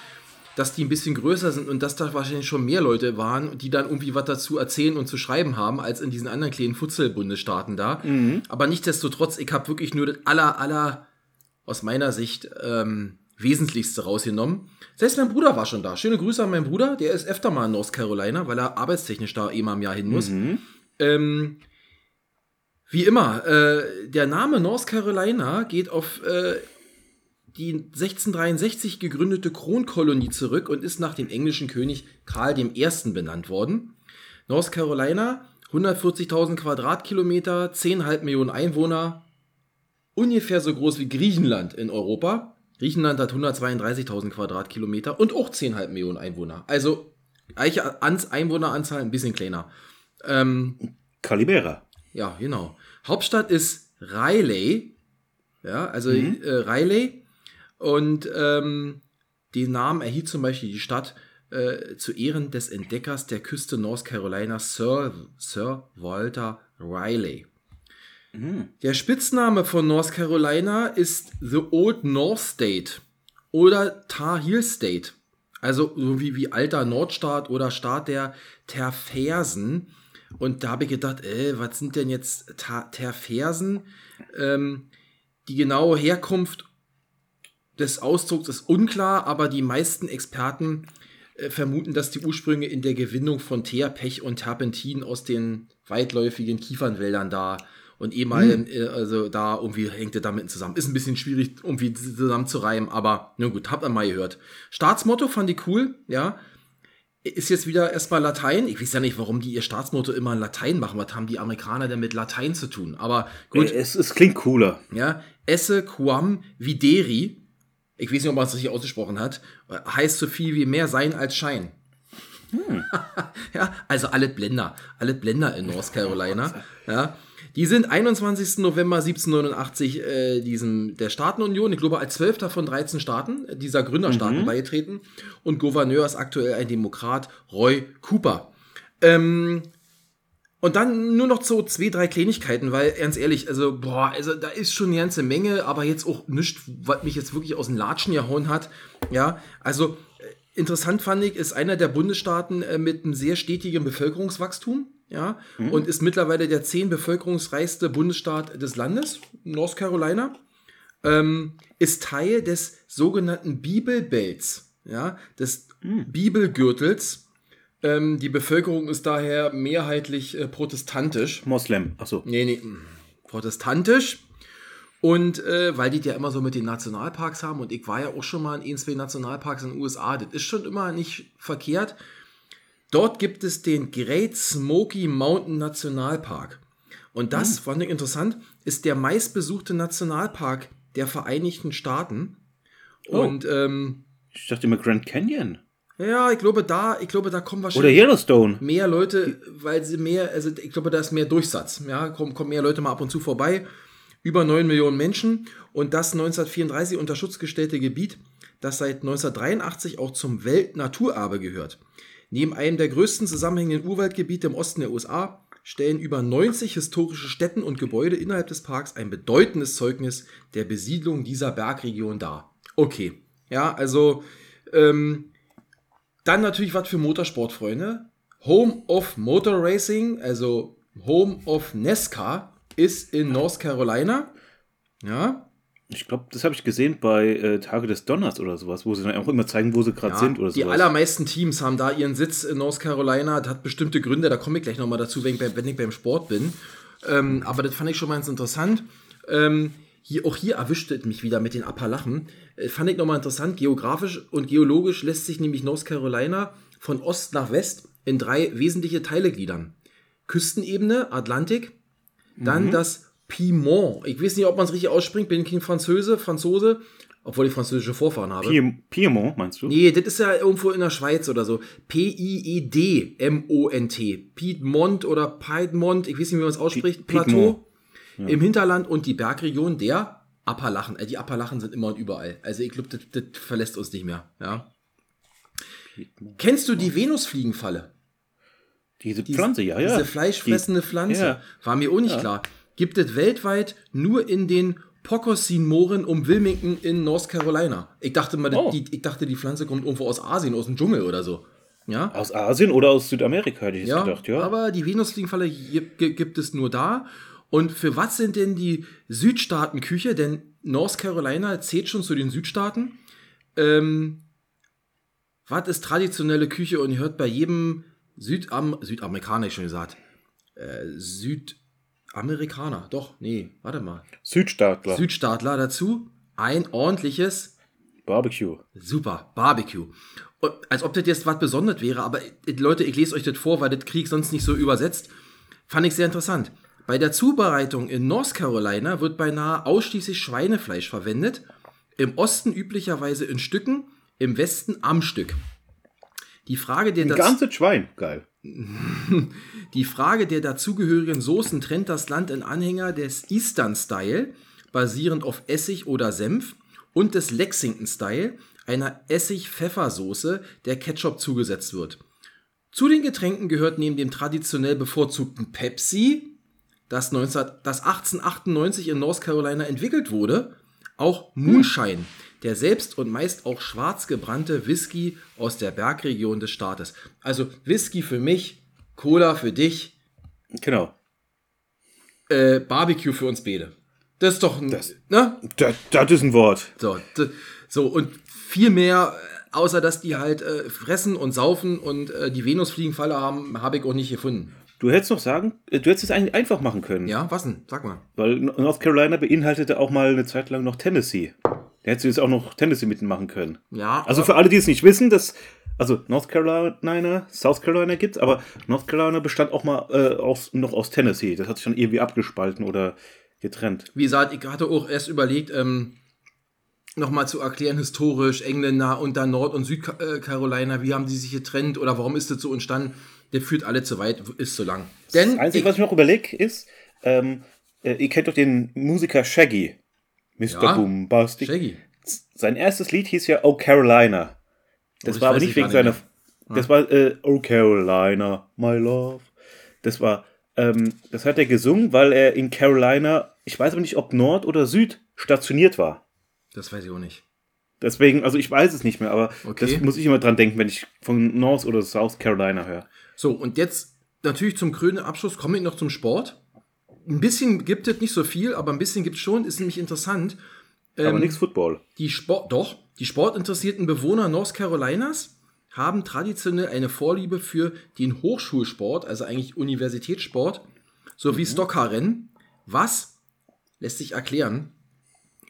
dass die ein bisschen größer sind und dass da wahrscheinlich schon mehr Leute waren, die dann irgendwie was dazu erzählen und zu schreiben haben, als in diesen anderen kleinen Futzel-Bundesstaaten da. Aber nichtsdestotrotz, ich habe wirklich nur das aller, aller, aus meiner Sicht, ähm, Wesentlichste rausgenommen. Selbst mein Bruder war schon da. Schöne Grüße an meinen Bruder, der ist öfter mal in North Carolina, weil er arbeitstechnisch da immer im Jahr hin muss. Ähm, wie immer, äh, der Name North Carolina geht auf äh, die 1663 gegründete Kronkolonie zurück und ist nach dem englischen König Karl I. benannt worden. North Carolina, 140.000 Quadratkilometer, 10,5 Millionen Einwohner, ungefähr so groß wie Griechenland in Europa. Griechenland hat 132.000 Quadratkilometer und auch 10,5 Millionen Einwohner. Also gleiche Ans- Einwohneranzahl, ein bisschen kleiner. Ähm, Calibera. ja, genau. Hauptstadt ist Riley. Ja, also äh, Riley. Und ähm, den Namen erhielt zum Beispiel die Stadt äh, zu Ehren des Entdeckers der Küste North Carolina, Sir, Sir Walter Riley. Der Spitzname von North Carolina ist The Old North State oder Tar Heel State. Also so wie, alter Nordstaat oder Staat der Terfersen. Und da habe ich gedacht, äh, was sind denn jetzt Terfersen? Ähm, die genaue Herkunft des Ausdrucks ist unklar, aber die meisten Experten äh, vermuten, dass die Ursprünge in der Gewinnung von Teer, Pech und Terpentin aus den weitläufigen Kiefernwäldern da und ehemaligen, äh, also da irgendwie hängt er damit zusammen. Ist ein bisschen schwierig irgendwie zusammenzureimen, aber na gut, habt ihr mal gehört. Staatsmotto fand ich cool, ja. Ist jetzt wieder erstmal Latein. Ich weiß ja nicht, warum die ihr Staatsmotto immer in Latein machen. Was haben die Amerikaner denn mit Latein zu tun? Aber gut, Äh, Es, es klingt cooler. ja, esse quam videri, ich weiß nicht, ob man es richtig ausgesprochen hat, heißt so viel wie mehr sein als Schein. ja, also alle Blender, alle Blender in North Carolina. Ja, die sind 21. November 1789 äh, diesem, der Staatenunion, ich glaube als 12. von 13 Staaten, äh, dieser Gründerstaaten beigetreten. Und Gouverneur ist aktuell ein Demokrat, Roy Cooper. Ähm, Und dann nur noch so zwei, drei Kleinigkeiten, weil ganz ehrlich, also, boah, also da ist schon eine ganze Menge, aber jetzt auch nichts, was mich jetzt wirklich aus den Latschen gehauen hat. Ja, also äh, interessant fand ich, ist einer der Bundesstaaten äh, mit einem sehr stetigen Bevölkerungswachstum. Ja, und ist mittlerweile der zehn bevölkerungsreichste Bundesstaat des Landes, North Carolina. Ähm, ist Teil des sogenannten Bibelbelts, ja, des Bibelgürtels. Ähm, die Bevölkerung ist daher mehrheitlich äh, protestantisch. Moslem. Achso. Nee, nee, protestantisch. Und äh, weil die ja immer so mit den Nationalparks haben, und ich war ja auch schon mal in ein, zwei Nationalparks in den USA, das ist schon immer nicht verkehrt. Dort gibt es den Great Smoky Mountain Nationalpark. Und das, fand ich interessant, ist der meistbesuchte Nationalpark der Vereinigten Staaten. Oh. Und ähm, Ich dachte immer Grand Canyon. ja, ich glaube, da, ich glaube, da kommen Oder wahrscheinlich Yellowstone. mehr Leute, weil sie mehr, also ich glaube, da ist mehr Durchsatz. Ja, kommen, kommen mehr Leute mal ab und zu vorbei. Über 9 Millionen Menschen und das 1934 unter Schutz gestellte Gebiet, das seit 1983 auch zum Weltnaturerbe gehört. Neben einem der größten zusammenhängenden Urwaldgebiete im Osten der USA stellen über 90 historische Stätten und Gebäude innerhalb des Parks ein bedeutendes Zeugnis der Besiedlung dieser Bergregion dar. Okay, ja, also ähm, dann natürlich was für Motorsportfreunde. Home of Motor Racing, also Home of NASCAR, ist in North Carolina. Ja, Ich glaube, das habe ich gesehen bei äh, Tage des Donners oder sowas, wo sie dann auch immer zeigen, wo sie gerade ja sind oder die sowas. allermeisten Teams haben da ihren Sitz in North Carolina. Das hat bestimmte Gründe, da komme ich gleich nochmal dazu, wenn ich, bei, wenn ich beim Sport bin. Ähm, aber das fand ich schon mal ganz interessant. Ähm, hier, auch hier erwischte es mich wieder mit den Appalachen. Äh, fand ich nochmal interessant. Geografisch und geologisch lässt sich nämlich North Carolina von Ost nach West in drei wesentliche Teile gliedern. Küstenebene, Atlantik, dann das Piemont. Ich weiß nicht, ob man es richtig ausspricht, bin kein Französe, Franzose, obwohl ich französische Vorfahren habe. Piem Piemont, meinst du? Nee, das ist ja irgendwo in der Schweiz oder so. P-I-E-D-M-O-N-T. Piedmont oder Piedmont, ich weiß nicht, wie man es ausspricht. Pi- Plateau im Hinterland und die Bergregion der Appalachen. Äh, die Appalachen sind immer und überall. Also ich glaube, das, das verlässt uns nicht mehr. Ja. Kennst du die Venusfliegenfalle? Diese Pflanze, ja, ja. Diese fleischfressende Pflanze. ja. War mir auch nicht klar. Gibt es weltweit nur in den Pocosin-Mooren um Wilmington in North Carolina. Ich dachte mal, Oh. die, ich dachte, die Pflanze kommt irgendwo aus Asien, aus dem Dschungel oder so. Ja, Aus Asien oder aus Südamerika, hätte ich ja, gedacht, ja. aber die Venusfliegenfalle gibt, es nur da. Und für was sind denn die Südstaatenküche? Denn North Carolina zählt schon zu den Südstaaten. Ähm, was ist traditionelle Küche? Und ihr hört bei jedem Südam Südamerikaner, ich schon gesagt. Äh, Südamerikaner, doch, nee, warte mal. Südstaatler. Südstaatler dazu. Ein ordentliches Barbecue. Super, Barbecue. Und als ob das jetzt was Besonderes wäre, aber äh, Leute, ich lese euch das vor, weil das Krieg sonst nicht so übersetzt. Fand ich sehr interessant. Bei der Zubereitung in North Carolina wird beinahe ausschließlich Schweinefleisch verwendet. Im Osten üblicherweise in Stücken, im Westen am Stück. Die Frage Ein das- ganzes Schwein. Geil. die Frage der dazugehörigen Soßen trennt das Land in Anhänger des Eastern Style, basierend auf Essig oder Senf, und des Lexington Style, einer Essig-Pfeffersoße, der Ketchup zugesetzt wird. Zu den Getränken gehört neben dem traditionell bevorzugten Pepsi, das, 19, das 1898 in North Carolina entwickelt wurde, auch Moonshine, der selbst und meist auch schwarz gebrannte Whisky aus der Bergregion des Staates. Also Whisky für mich, Cola für dich, Genau. äh, Barbecue für uns beide. Das ist doch ein, ne? Das, das ist ein Wort. So, so und viel mehr, äh, außer dass die halt äh, fressen und saufen und äh, die Venusfliegenfalle haben, habe ich auch nicht gefunden. Du hättest noch sagen, äh, du hättest es eigentlich einfach machen können. Ja, was denn? Sag mal. Weil North Carolina beinhaltete auch mal eine Zeit lang noch Tennessee. Da hättest du jetzt auch noch Tennessee mitmachen können. Ja, Also für alle, die es nicht wissen, dass also North Carolina, South Carolina gibt's, aber North Carolina bestand auch mal äh, aus, noch aus Tennessee. Das hat sich dann irgendwie abgespalten oder getrennt. wie gesagt, ich hatte auch erst überlegt, ähm, nochmal zu erklären, historisch, Engländer und dann Nord- und Südcarolina, wie haben die sich getrennt oder warum ist das so entstanden? Der führt alle zu weit, ist zu lang. Denn Das Einzige, ich, was ich noch überlege, ist, ähm, äh, ihr kennt doch den Musiker Shaggy. Mr. Ja, Bombastic. Shaggy. Sein erstes Lied hieß ja Oh Carolina. Das Oh, das war aber nicht ich wegen seiner. Das war äh, Oh Carolina, my love. Das war Ähm, das hat er gesungen, weil er in Carolina, ich weiß aber nicht, ob Nord oder Süd stationiert war. Das weiß ich auch nicht. Deswegen, also ich weiß es nicht mehr, aber Okay. das muss ich immer dran denken, wenn ich von North oder South Carolina höre. So, und jetzt natürlich zum krönenden Abschluss komme ich noch zum Sport. Ein bisschen gibt es nicht so viel, aber ein bisschen gibt es schon, ist nämlich interessant. aber Ähm, nichts Football. Die Sport, doch, die sportinteressierten Bewohner North Carolinas haben traditionell eine Vorliebe für den Hochschulsport, also eigentlich Universitätssport, sowie Stockcar-Rennen, was lässt sich erklären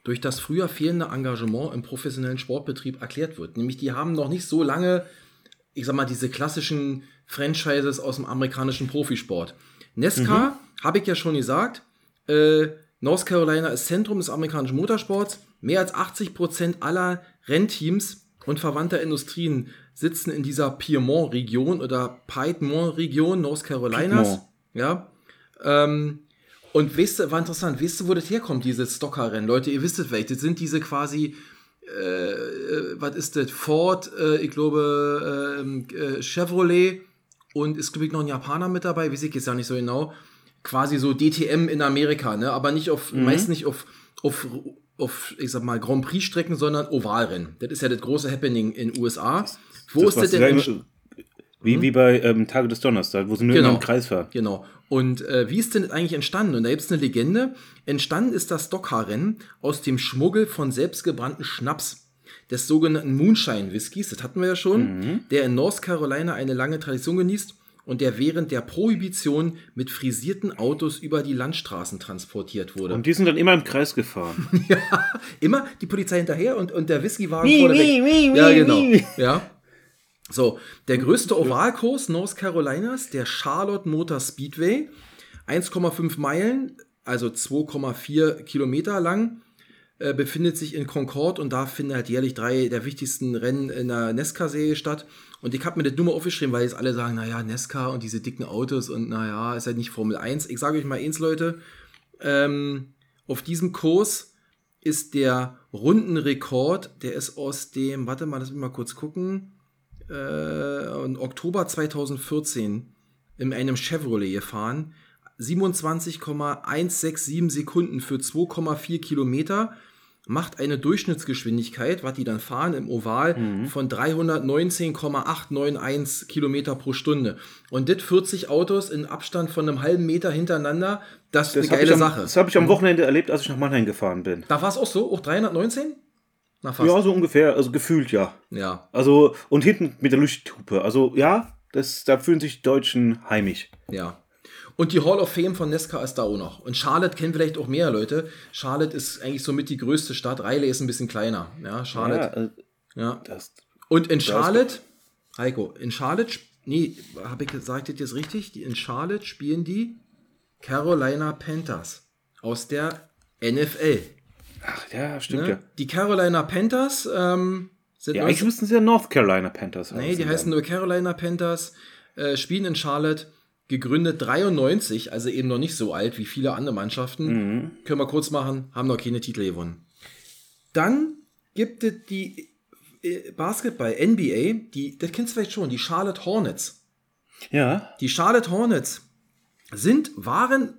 durch das früher fehlende Engagement im professionellen Sportbetrieb erklärt wird. Nämlich die haben noch nicht so lange, ich sag mal, diese klassischen Franchises aus dem amerikanischen Profisport. NESCAR, habe ich ja schon gesagt, äh, North Carolina ist Zentrum des amerikanischen Motorsports. Mehr als 80% aller Rennteams und verwandter Industrien sitzen in dieser Piedmont-Region oder Piedmont-Region North Carolinas. Piedmont. Ja. Ähm, und weißt du, war interessant, weißt du, wo das herkommt, dieses Stocker-Rennen? Leute, ihr wisst es vielleicht, das sind diese quasi, äh, äh, was ist das? Ford, äh, ich glaube, ähm, äh, Chevrolet und ist, glaube ich, noch ein Japaner mit dabei, weiß ich jetzt ja nicht so genau. Quasi so DTM in Amerika, ne? Aber nicht auf, meist nicht auf, auf, auf, ich sag mal, Grand Prix-Strecken, sondern Ovalrennen. Das ist ja das große Happening in USA. Wo Das, ist das denn? sie entst- sagen, wie, wie bei ähm, Tage des Donnerstags, wo sie nur Genau. im Kreis fahren. Genau. Und äh, wie ist denn eigentlich entstanden? Und da gibt es eine Legende. Entstanden ist das Stockcar-Rennen aus dem Schmuggel von selbstgebrannten Schnaps des sogenannten Moonshine-Whiskys, das hatten wir ja schon, der in North Carolina eine lange Tradition genießt und der während der Prohibition mit frisierten Autos über die Landstraßen transportiert wurde. Und die sind dann immer im Kreis gefahren. ja, immer die Polizei hinterher und, und der Whiskywagen Wie, vorne wie, weg. wie, ja, genau. wie. Ja. So, der größte Ovalkurs North Carolinas, der Charlotte Motor Speedway, 1,5 Meilen, also 2,4 Kilometer lang, äh, befindet sich in Concord und da finden halt jährlich drei der wichtigsten Rennen in der NESCA-Serie statt. Und ich habe mir das nur mal aufgeschrieben, weil jetzt alle sagen, naja, NESCA und diese dicken Autos und naja, ist halt nicht Formel 1. Ich sage euch mal eins, Leute, ähm, auf diesem Kurs ist der Rundenrekord, der ist aus dem, warte mal, lass mich mal kurz gucken, äh, im Oktober 2014 in einem Chevrolet gefahren. 27,167 Sekunden für 2,4 Kilometer macht eine Durchschnittsgeschwindigkeit, was die dann fahren im Oval, von 319,891 Kilometer pro Stunde. Und das 40 Autos in Abstand von einem halben Meter hintereinander, das ist eine habe geile am- Sache. das hab ich am Wochenende erlebt, als ich nach Mannheim gefahren bin. Da war es auch so, auch 319? Na fast. Ja, so ungefähr, also gefühlt ja. ja. Also, und hinten mit der Leuchthupe. Also, ja, das, da fühlen sich die Deutschen heimisch. Ja. Und die Hall of Fame von Nesca ist da auch noch. Und Charlotte kennen vielleicht auch mehr Leute. Charlotte ist eigentlich somit die größte Stadt. Riley ist ein bisschen kleiner. Ja, Charlotte. Ja, Ja. äh, das, Und in Charlotte, Heiko, in Charlotte, nee, habe ich gesagt das jetzt richtig? Die- In Charlotte spielen die Carolina Panthers aus der NFL. ach ja, stimmt Ne? ja. Die Carolina Panthers ähm, sind Ja, 19 eigentlich müssten sie ja North Carolina Panthers Nee, die heißen nur Carolina Panthers, äh, spielen in Charlotte, gegründet 93, also eben noch nicht so alt wie viele andere Mannschaften. Können wir kurz machen, haben noch keine Titel gewonnen. Dann gibt es die äh, Basketball, NBA, die, das kennst du vielleicht schon, die Charlotte Hornets. Ja, Die Charlotte Hornets sind, waren,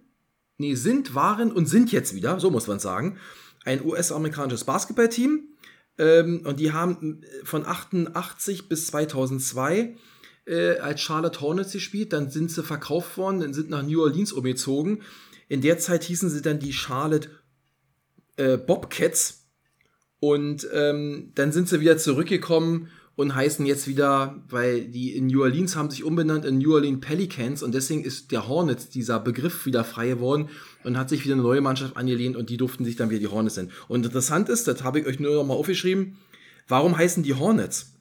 nee, sind, waren und sind jetzt wieder, so muss man sagen, ein US-amerikanisches Basketballteam. Ähm, und die haben äh, von 88 bis 2002 äh, als Charlotte Hornets gespielt. Dann sind sie verkauft worden, dann sind nach New Orleans umgezogen. In der Zeit hießen sie dann die Charlotte äh, Bobcats. Und ähm, dann sind sie wieder zurückgekommen und heißen jetzt wieder, weil die in New Orleans haben sich umbenannt in New Orleans Pelicans und deswegen ist der Hornets, dieser Begriff, wieder frei geworden und hat sich wieder eine neue Mannschaft angelehnt und die durften sich dann wieder die Hornets nennen. Und interessant ist, das habe ich euch nur noch mal aufgeschrieben, warum heißen die Hornets?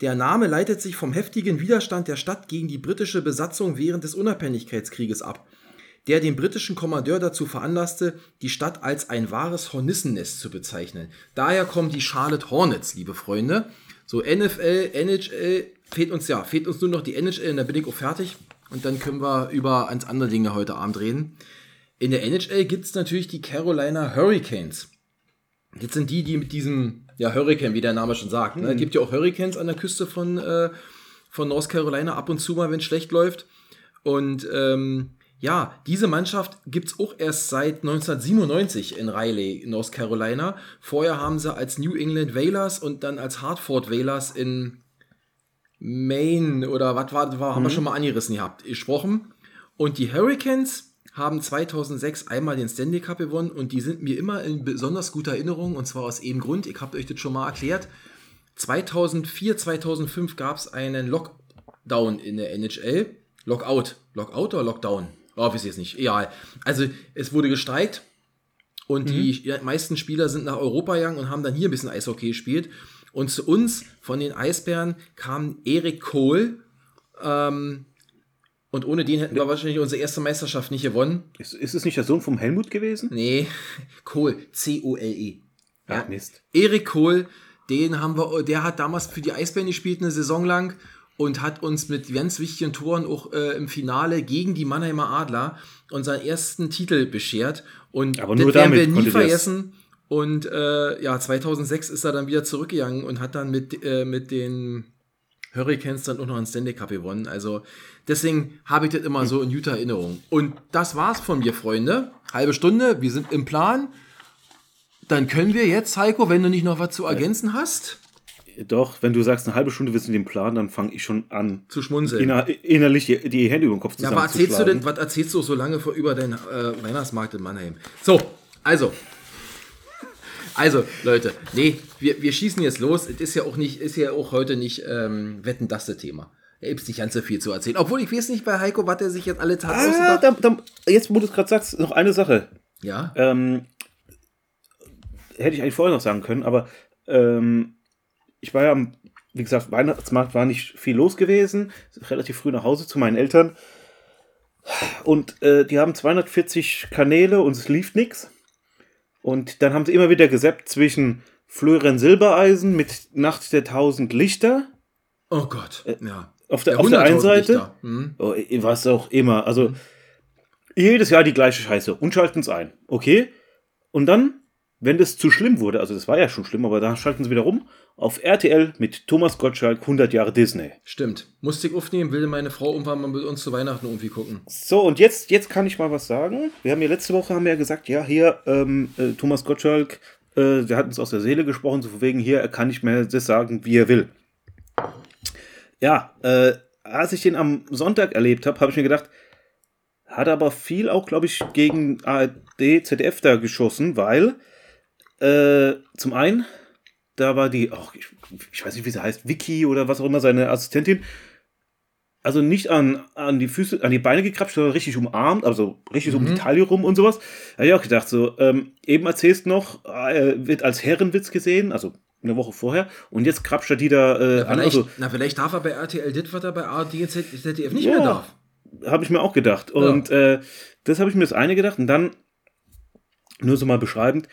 Der Name leitet sich vom heftigen Widerstand der Stadt gegen die britische Besatzung während des Unabhängigkeitskrieges ab der den britischen Kommandeur dazu veranlasste, die Stadt als ein wahres Hornissennest zu bezeichnen. Daher kommen die Charlotte Hornets, liebe Freunde. So NFL, NHL, fehlt uns ja, fehlt uns nur noch die NHL und dann bin ich auch fertig. Und dann können wir über ans andere Dinge heute Abend reden. In der NHL gibt es natürlich die Carolina Hurricanes. Jetzt sind die, die mit diesem, ja, Hurricane, wie der Name schon sagt. Ne? Es gibt ja auch Hurricanes an der Küste von, äh, von North Carolina ab und zu mal, wenn es schlecht läuft. Und ähm, ja, diese Mannschaft gibt es auch erst seit 1997 in Riley, North Carolina. Vorher haben sie als New England Whalers und dann als Hartford Whalers in Maine oder was war, war haben wir schon mal angerissen gehabt, gesprochen. Und die Hurricanes haben 2006 einmal den Stanley Cup gewonnen und die sind mir immer in besonders guter Erinnerung und zwar aus einem Grund, ich habe euch das schon mal erklärt. 2004, 2005 gab es einen Lockdown in der NHL. Lockout. Lockout oder Lockdown? Oh, weiß ich jetzt nicht. Egal. Also, es wurde gestreikt und die meisten Spieler sind nach Europa gegangen und haben dann hier ein bisschen Eishockey gespielt. Und zu uns von den Eisbären kam Erik Kohl. Ähm, und ohne den hätten wir wahrscheinlich unsere erste Meisterschaft nicht gewonnen. Ist, ist es nicht der Sohn vom Helmut gewesen? Nee, Kohl. C-O-L-E. Ja, Mist. Erik Kohl, den haben wir, der hat damals für die Eisbären gespielt, eine Saison lang und hat uns mit ganz wichtigen Toren auch äh, im Finale gegen die Mannheimer Adler unseren ersten Titel beschert. Und Aber nur das werden wir nie ihr das- vergessen. Und äh, ja, 2006 ist er dann wieder zurückgegangen und hat dann mit, äh, mit den Hurricanes dann auch noch einen Stanley Cup gewonnen. Also deswegen habe ich das immer so in guter Erinnerung. Und das war's von mir, Freunde. Halbe Stunde, wir sind im Plan. Dann können wir jetzt, Heiko, wenn du nicht noch was zu ergänzen hast, Doch, wenn du sagst, eine halbe Stunde wissen den Plan, dann fange ich schon an, zu schmunzeln. inner, innerlich die, die Hände über den Kopf Ja, aber erzählst du denn, was erzählst du so lange vor über deinen äh, Weihnachtsmarkt in Mannheim? So, also. Also, Leute, nee, wir, wir schießen jetzt los. Es ist ja auch nicht, ist ja auch heute nicht ähm, Wetten, das das Thema. Da gibt's nicht ganz so viel zu erzählen. Obwohl ich weiß nicht bei Heiko, was er sich jetzt alle Tage Ah, da, da, jetzt, wo du es gerade sagst, noch eine Sache. Ja, Ähm, hätte ich eigentlich vorher noch sagen können, aber ähm, ich war ja, am- wie gesagt, Weihnachtsmarkt war nicht viel los gewesen, relativ früh nach Hause zu meinen Eltern. Und äh, die haben 240 Kanäle und es lief nichts. Und dann haben sie immer wieder gesappt zwischen Flören Silbereisen mit Nacht der tausend Lichter oh Gott, ja. auf der, Ja, auf der einen 100.000 Seite. Lichter. Hm. Oh, was auch immer. Also jedes Jahr die gleiche Scheiße und schalten es ein. Okay. Und dann, wenn das zu schlimm wurde, also das war ja schon schlimm, aber dann schalten sie wieder rum, auf RTL mit Thomas Gottschalk 100 Jahre Disney. Stimmt. Musste ich aufnehmen, will meine Frau irgendwann mal mit uns zu Weihnachten irgendwie gucken. So, und jetzt, jetzt kann ich mal was sagen. Wir haben ja letzte Woche haben wir ja gesagt, ja, hier, ähm, äh, Thomas Gottschalk, äh, der hat uns aus der Seele gesprochen, so von wegen hier, er kann nicht mehr das sagen, wie er will. Ja, äh, als ich den am Sonntag erlebt habe, habe ich mir gedacht, hat aber viel auch, glaube ich, gegen ARD, ZDF da geschossen, weil äh, zum einen, da war die, ach, ich, ich weiß nicht, wie sie heißt, Vicky oder was auch immer, seine Assistentin, also nicht an, an die Füße, an die Beine gekrapscht, sondern richtig umarmt, also richtig so um die Taille rum und sowas. Da habe ich auch gedacht, so, ähm, eben erzählst noch, äh, wird als Herrenwitz gesehen, also eine Woche vorher, und jetzt krapscht er die da äh, an. Vielleicht, Also, na, vielleicht darf er bei RTL das, was er bei ARD und ZDF nicht Ja. mehr darf. habe ich mir auch gedacht. Und äh, das habe ich mir das eine gedacht. Und dann, nur so mal beschreibend,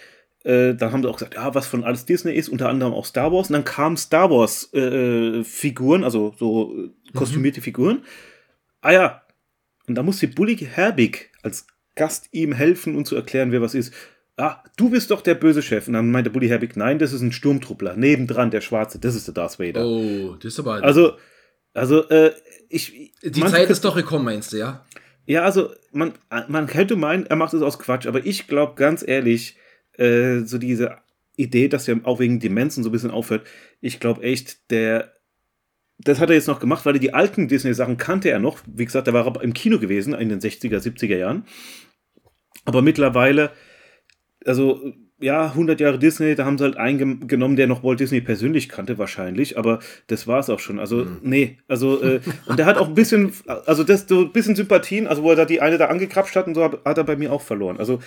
äh, dann haben sie auch gesagt, ja, was von alles Disney ist, unter anderem auch Star Wars. Und dann kamen Star Wars äh, Figuren, also so äh, kostümierte Figuren. Ah ja, und da musste Bully Herbig als Gast ihm helfen und zu erklären, wer was ist. Ah, du bist doch der böse Chef. Und dann meinte Bully Herbig, nein, das ist ein Sturmtruppler. Nebendran, der Schwarze, das ist der Darth Vader. Oh, das ist aber. Also, also, äh, ich. die Zeit ist doch gekommen, meinst du, ja? ja, also man, man könnte meinen, er macht es aus Quatsch, aber ich glaube ganz ehrlich, äh, so diese Idee, dass er auch wegen Demenzen so ein bisschen aufhört, ich glaube echt, der, das hat er jetzt noch gemacht, weil er die alten Disney-Sachen kannte er noch. Wie gesagt, er war im Kino gewesen in den 60er, 70er Jahren. Aber mittlerweile, also ja, 100 Jahre Disney, da haben sie halt einen genommen, der noch Walt Disney persönlich kannte, wahrscheinlich, aber das war es auch schon. Also, nee, also, äh, und der hat auch ein bisschen, also das, so ein bisschen Sympathien, also wo er da die eine da angekrapscht hat und so hat, hat er bei mir auch verloren. Also,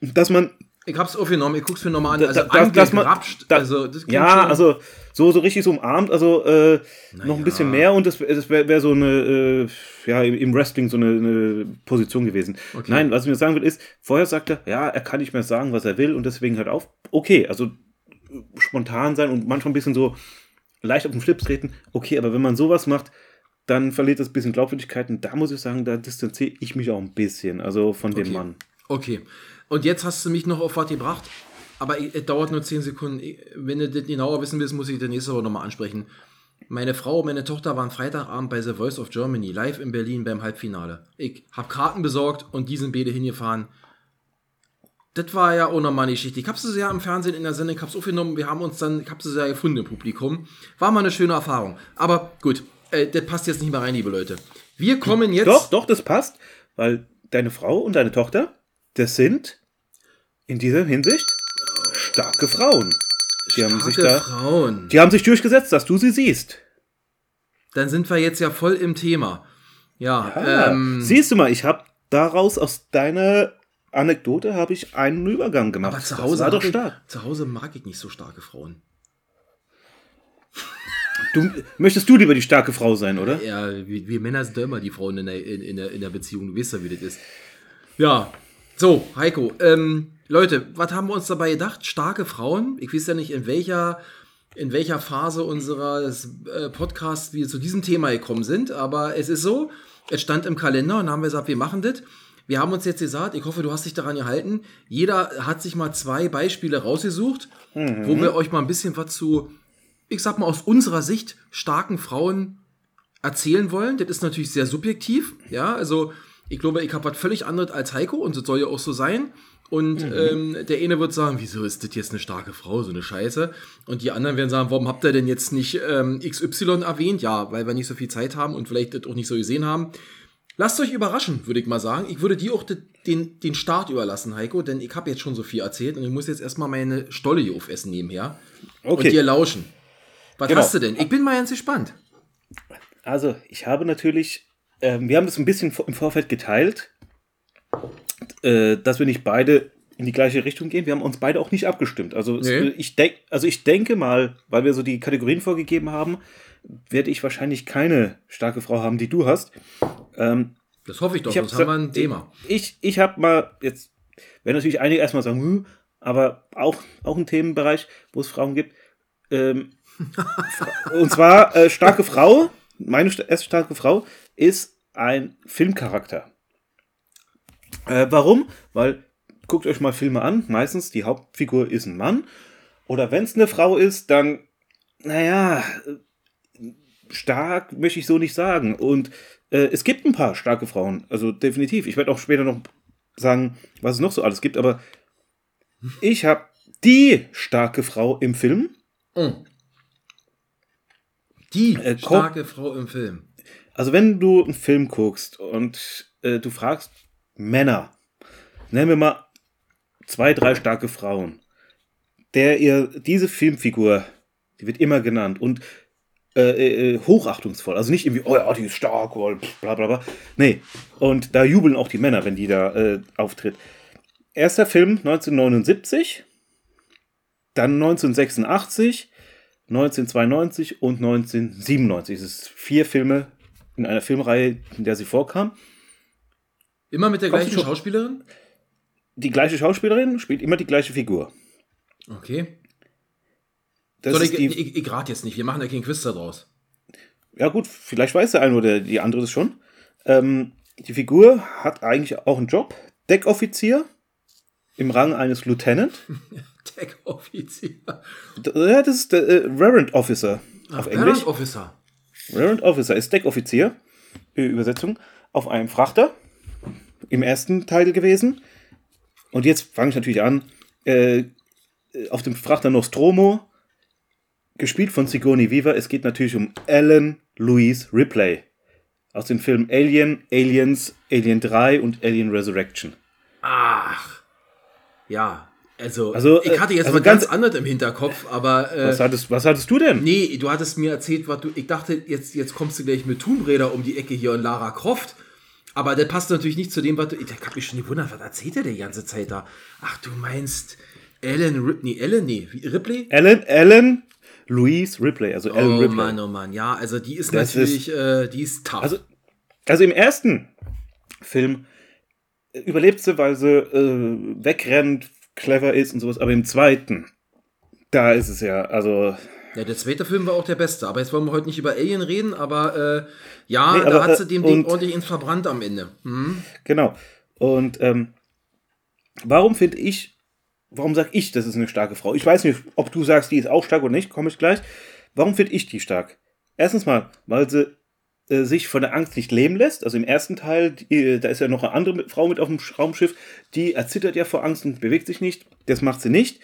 dass man, Ich hab's aufgenommen, ich guck's mir nochmal an. Also da- dass man- da- also das ja, schon- also so, so richtig so umarmt, also äh, noch Naja. ein bisschen mehr und das, das wäre wär so eine, äh, ja, im Wrestling so eine, eine Position gewesen. Okay. Nein, was ich mir sagen will, ist, vorher sagt er, ja, er kann nicht mehr sagen, was er will und deswegen hört auf. Okay, also spontan sein und manchmal ein bisschen so leicht auf den Schlips treten, okay, aber wenn man sowas macht, dann verliert das ein bisschen Glaubwürdigkeit und da muss ich sagen, da distanziere ich mich auch ein bisschen, also von dem Okay. Mann. Okay. Und jetzt hast du mich noch auf was gebracht, aber es dauert nur 10 Sekunden. Wenn du das genauer wissen willst, muss ich das nächste Woche nochmal ansprechen. meine Frau und meine Tochter waren Freitagabend bei The Voice of Germany, live in Berlin beim Halbfinale. Ich habe Karten besorgt und die sind beide hingefahren. Das war ja auch nochmal nicht richtig. Ich hab's ja im Fernsehen in der Sendung, ich hab's aufgenommen, wir haben uns dann, ich hab's ja gefunden im Publikum. War mal eine schöne Erfahrung. Aber gut, äh, das passt jetzt nicht mehr rein, liebe Leute. Wir kommen jetzt. Doch, doch, das passt, weil deine Frau und deine Tochter, das sind in dieser Hinsicht starke Frauen. Die haben sich Starke da, Frauen. die haben sich durchgesetzt, dass du sie siehst. Dann sind wir jetzt ja voll im Thema. Ja, Ah, ähm, siehst du mal, ich habe daraus aus deiner Anekdote habe ich einen Übergang gemacht. aber zu Das Hause, war doch mag ich, stark. zu Hause mag ich nicht so starke Frauen. Du, möchtest du lieber die starke Frau sein, oder? Ja, wir, wir Männer sind doch immer die Frauen in der, in, in, der, in der Beziehung. Du weißt ja, wie das ist. Ja, so, Heiko. Ähm, Leute, was haben wir uns dabei gedacht? Starke Frauen? Ich weiß ja nicht, in welcher, in welcher Phase unseres äh, Podcasts wir zu diesem Thema gekommen sind, aber es ist so, es stand im Kalender und haben wir gesagt, wir machen das. Wir haben uns jetzt gesagt, ich hoffe, du hast dich daran gehalten. Jeder hat sich mal zwei Beispiele rausgesucht, wo wir euch mal ein bisschen was zu, ich sag mal, aus unserer Sicht starken Frauen erzählen wollen. Das ist natürlich sehr subjektiv. Ja, also ich glaube, ich habe was völlig anderes als Heiko und das soll ja auch so sein. Und ähm, der eine wird sagen, wieso ist das jetzt eine starke Frau, so eine Scheiße? Und die anderen werden sagen, warum habt ihr denn jetzt nicht ähm, XY erwähnt? Ja, weil wir nicht so viel Zeit haben und vielleicht das auch nicht so gesehen haben. Lasst euch überraschen, würde ich mal sagen. Ich würde dir auch de- den, den Start überlassen, Heiko, denn ich habe jetzt schon so viel erzählt und ich muss jetzt erstmal meine Stolle hier aufessen nebenher und Okay. dir lauschen. Was Genau. hast du denn? Ich bin mal ganz gespannt. Also, ich habe natürlich, ähm, wir haben das ein bisschen im Vorfeld geteilt, äh, dass wir nicht beide in die gleiche Richtung gehen. Wir haben uns beide auch nicht abgestimmt. Also, Nee. ich, denk, also ich denke mal, weil wir so die Kategorien vorgegeben haben, werde ich wahrscheinlich keine starke Frau haben, die du hast. Ähm, Das hoffe ich doch, Ich hab sonst haben wir ein Thema. Ich, ich habe mal, jetzt werden natürlich einige erstmal sagen, hm, aber auch, auch ein Themenbereich, wo es Frauen gibt. Ähm, und zwar äh, starke Frau, meine erste starke Frau ist ein Filmcharakter. Äh, warum? Weil, guckt euch mal Filme an, meistens die Hauptfigur ist ein Mann. Oder wenn es eine Frau ist, dann, naja, äh, stark möchte ich so nicht sagen. Und äh, es gibt ein paar starke Frauen, also definitiv. Ich werde auch später noch sagen, was es noch so alles gibt, aber ich habe die starke Frau im Film. Oh. Die Äh, starke Frau im Film. Also wenn du einen Film guckst und äh, du fragst Männer, nennen wir mal zwei, drei starke Frauen, der ihr diese Filmfigur, die wird immer genannt und äh, äh, hochachtungsvoll, also nicht irgendwie, oh ja, die ist stark, oh, bla bla bla. Nee, und da jubeln auch die Männer, wenn die da äh, auftritt. Erster Film 1979, dann 1986, 1992 und 1997. Es ist vier Filme in einer Filmreihe, in der sie vorkam. Immer mit der Kommst gleichen Schauspielerin? Die gleiche Schauspielerin spielt immer die gleiche Figur. Okay. Das Soll ich, die, ich, ich rate jetzt nicht, wir machen ja keinen Quiz da draus. ja gut, vielleicht weiß der eine oder die andere das schon. Ähm, die Figur hat eigentlich auch einen Job. Deckoffizier im Rang eines Lieutenant. Tech-Offizier. D- Ja, das ist der äh, Warrant Officer auf Englisch. Warrant Officer. Warrant Officer ist Deckoffizier, äh, Übersetzung, auf einem Frachter im ersten Teil gewesen. Und jetzt fange ich natürlich an, äh, auf dem Frachter Nostromo, gespielt von Sigourney Weaver. Es geht natürlich um Ellen Louise Ripley aus den Filmen Alien, Aliens, Alien 3 und Alien Resurrection. Ach. Ja. Also, Also, ich hatte jetzt also mal ganz, ganz- anderes im Hinterkopf, aber äh, Was hattest, was hattest du denn? nee, du hattest mir erzählt, was du. Ich dachte, jetzt, jetzt kommst du gleich mit Tomb Raider um die Ecke hier und Lara Croft. Aber das passt natürlich nicht zu dem, was du. Ich hab mich schon gewundert, was erzählt er die ganze Zeit da? Ach, du meinst Ellen Ripley, Ellen, nee, Ripley? Ellen, Ellen Louise Ripley, also Ellen Oh Ripley. Mann, oh Mann, ja, also die ist Das natürlich, äh, die ist tough. Also, also im ersten Film überlebt sie, weil sie äh, wegrennt, clever ist und sowas, aber im zweiten, da ist es ja, also, ja, der zweite Film war auch der beste, aber jetzt wollen wir heute nicht über Alien reden, aber äh, ja, Nee, da aber, hat sie äh, dem Ding ordentlich ins Verbrannt am Ende. Hm? genau. Und ähm, warum finde ich, warum sag ich, das ist eine starke Frau? Ich weiß nicht, ob du sagst, die ist auch stark oder nicht, komme ich gleich. Warum finde ich die stark? erstens mal, weil sie äh, sich von der Angst nicht lähmen lässt. Also im ersten Teil, die, äh, da ist ja noch eine andere Frau mit auf dem Raumschiff, die erzittert ja vor Angst und bewegt sich nicht. Das macht sie nicht.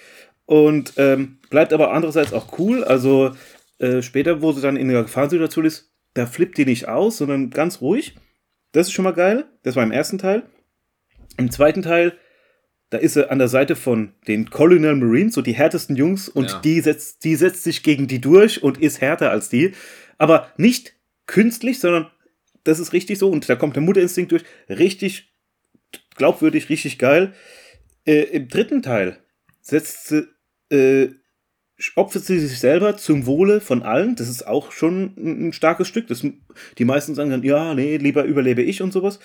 Und ähm, bleibt aber andererseits auch cool. Also äh, später, wo sie dann in der Gefahrensituation ist, da flippt die nicht aus, sondern ganz ruhig. Das ist schon mal geil. Das war im ersten Teil. Im zweiten Teil, da ist sie an der Seite von den Colonial Marines, so die härtesten Jungs, und Ja. die, setzt, die setzt sich gegen die durch und ist härter als die. Aber nicht künstlich, sondern das ist richtig so. Und da kommt der Mutterinstinkt durch. Richtig glaubwürdig, richtig geil. Äh, Im dritten Teil setzt sie, äh, opfert sie sich selber zum Wohle von allen. Das ist auch schon ein, starkes Stück. Das, die meisten sagen dann, ja, nee, lieber überlebe ich und sowas.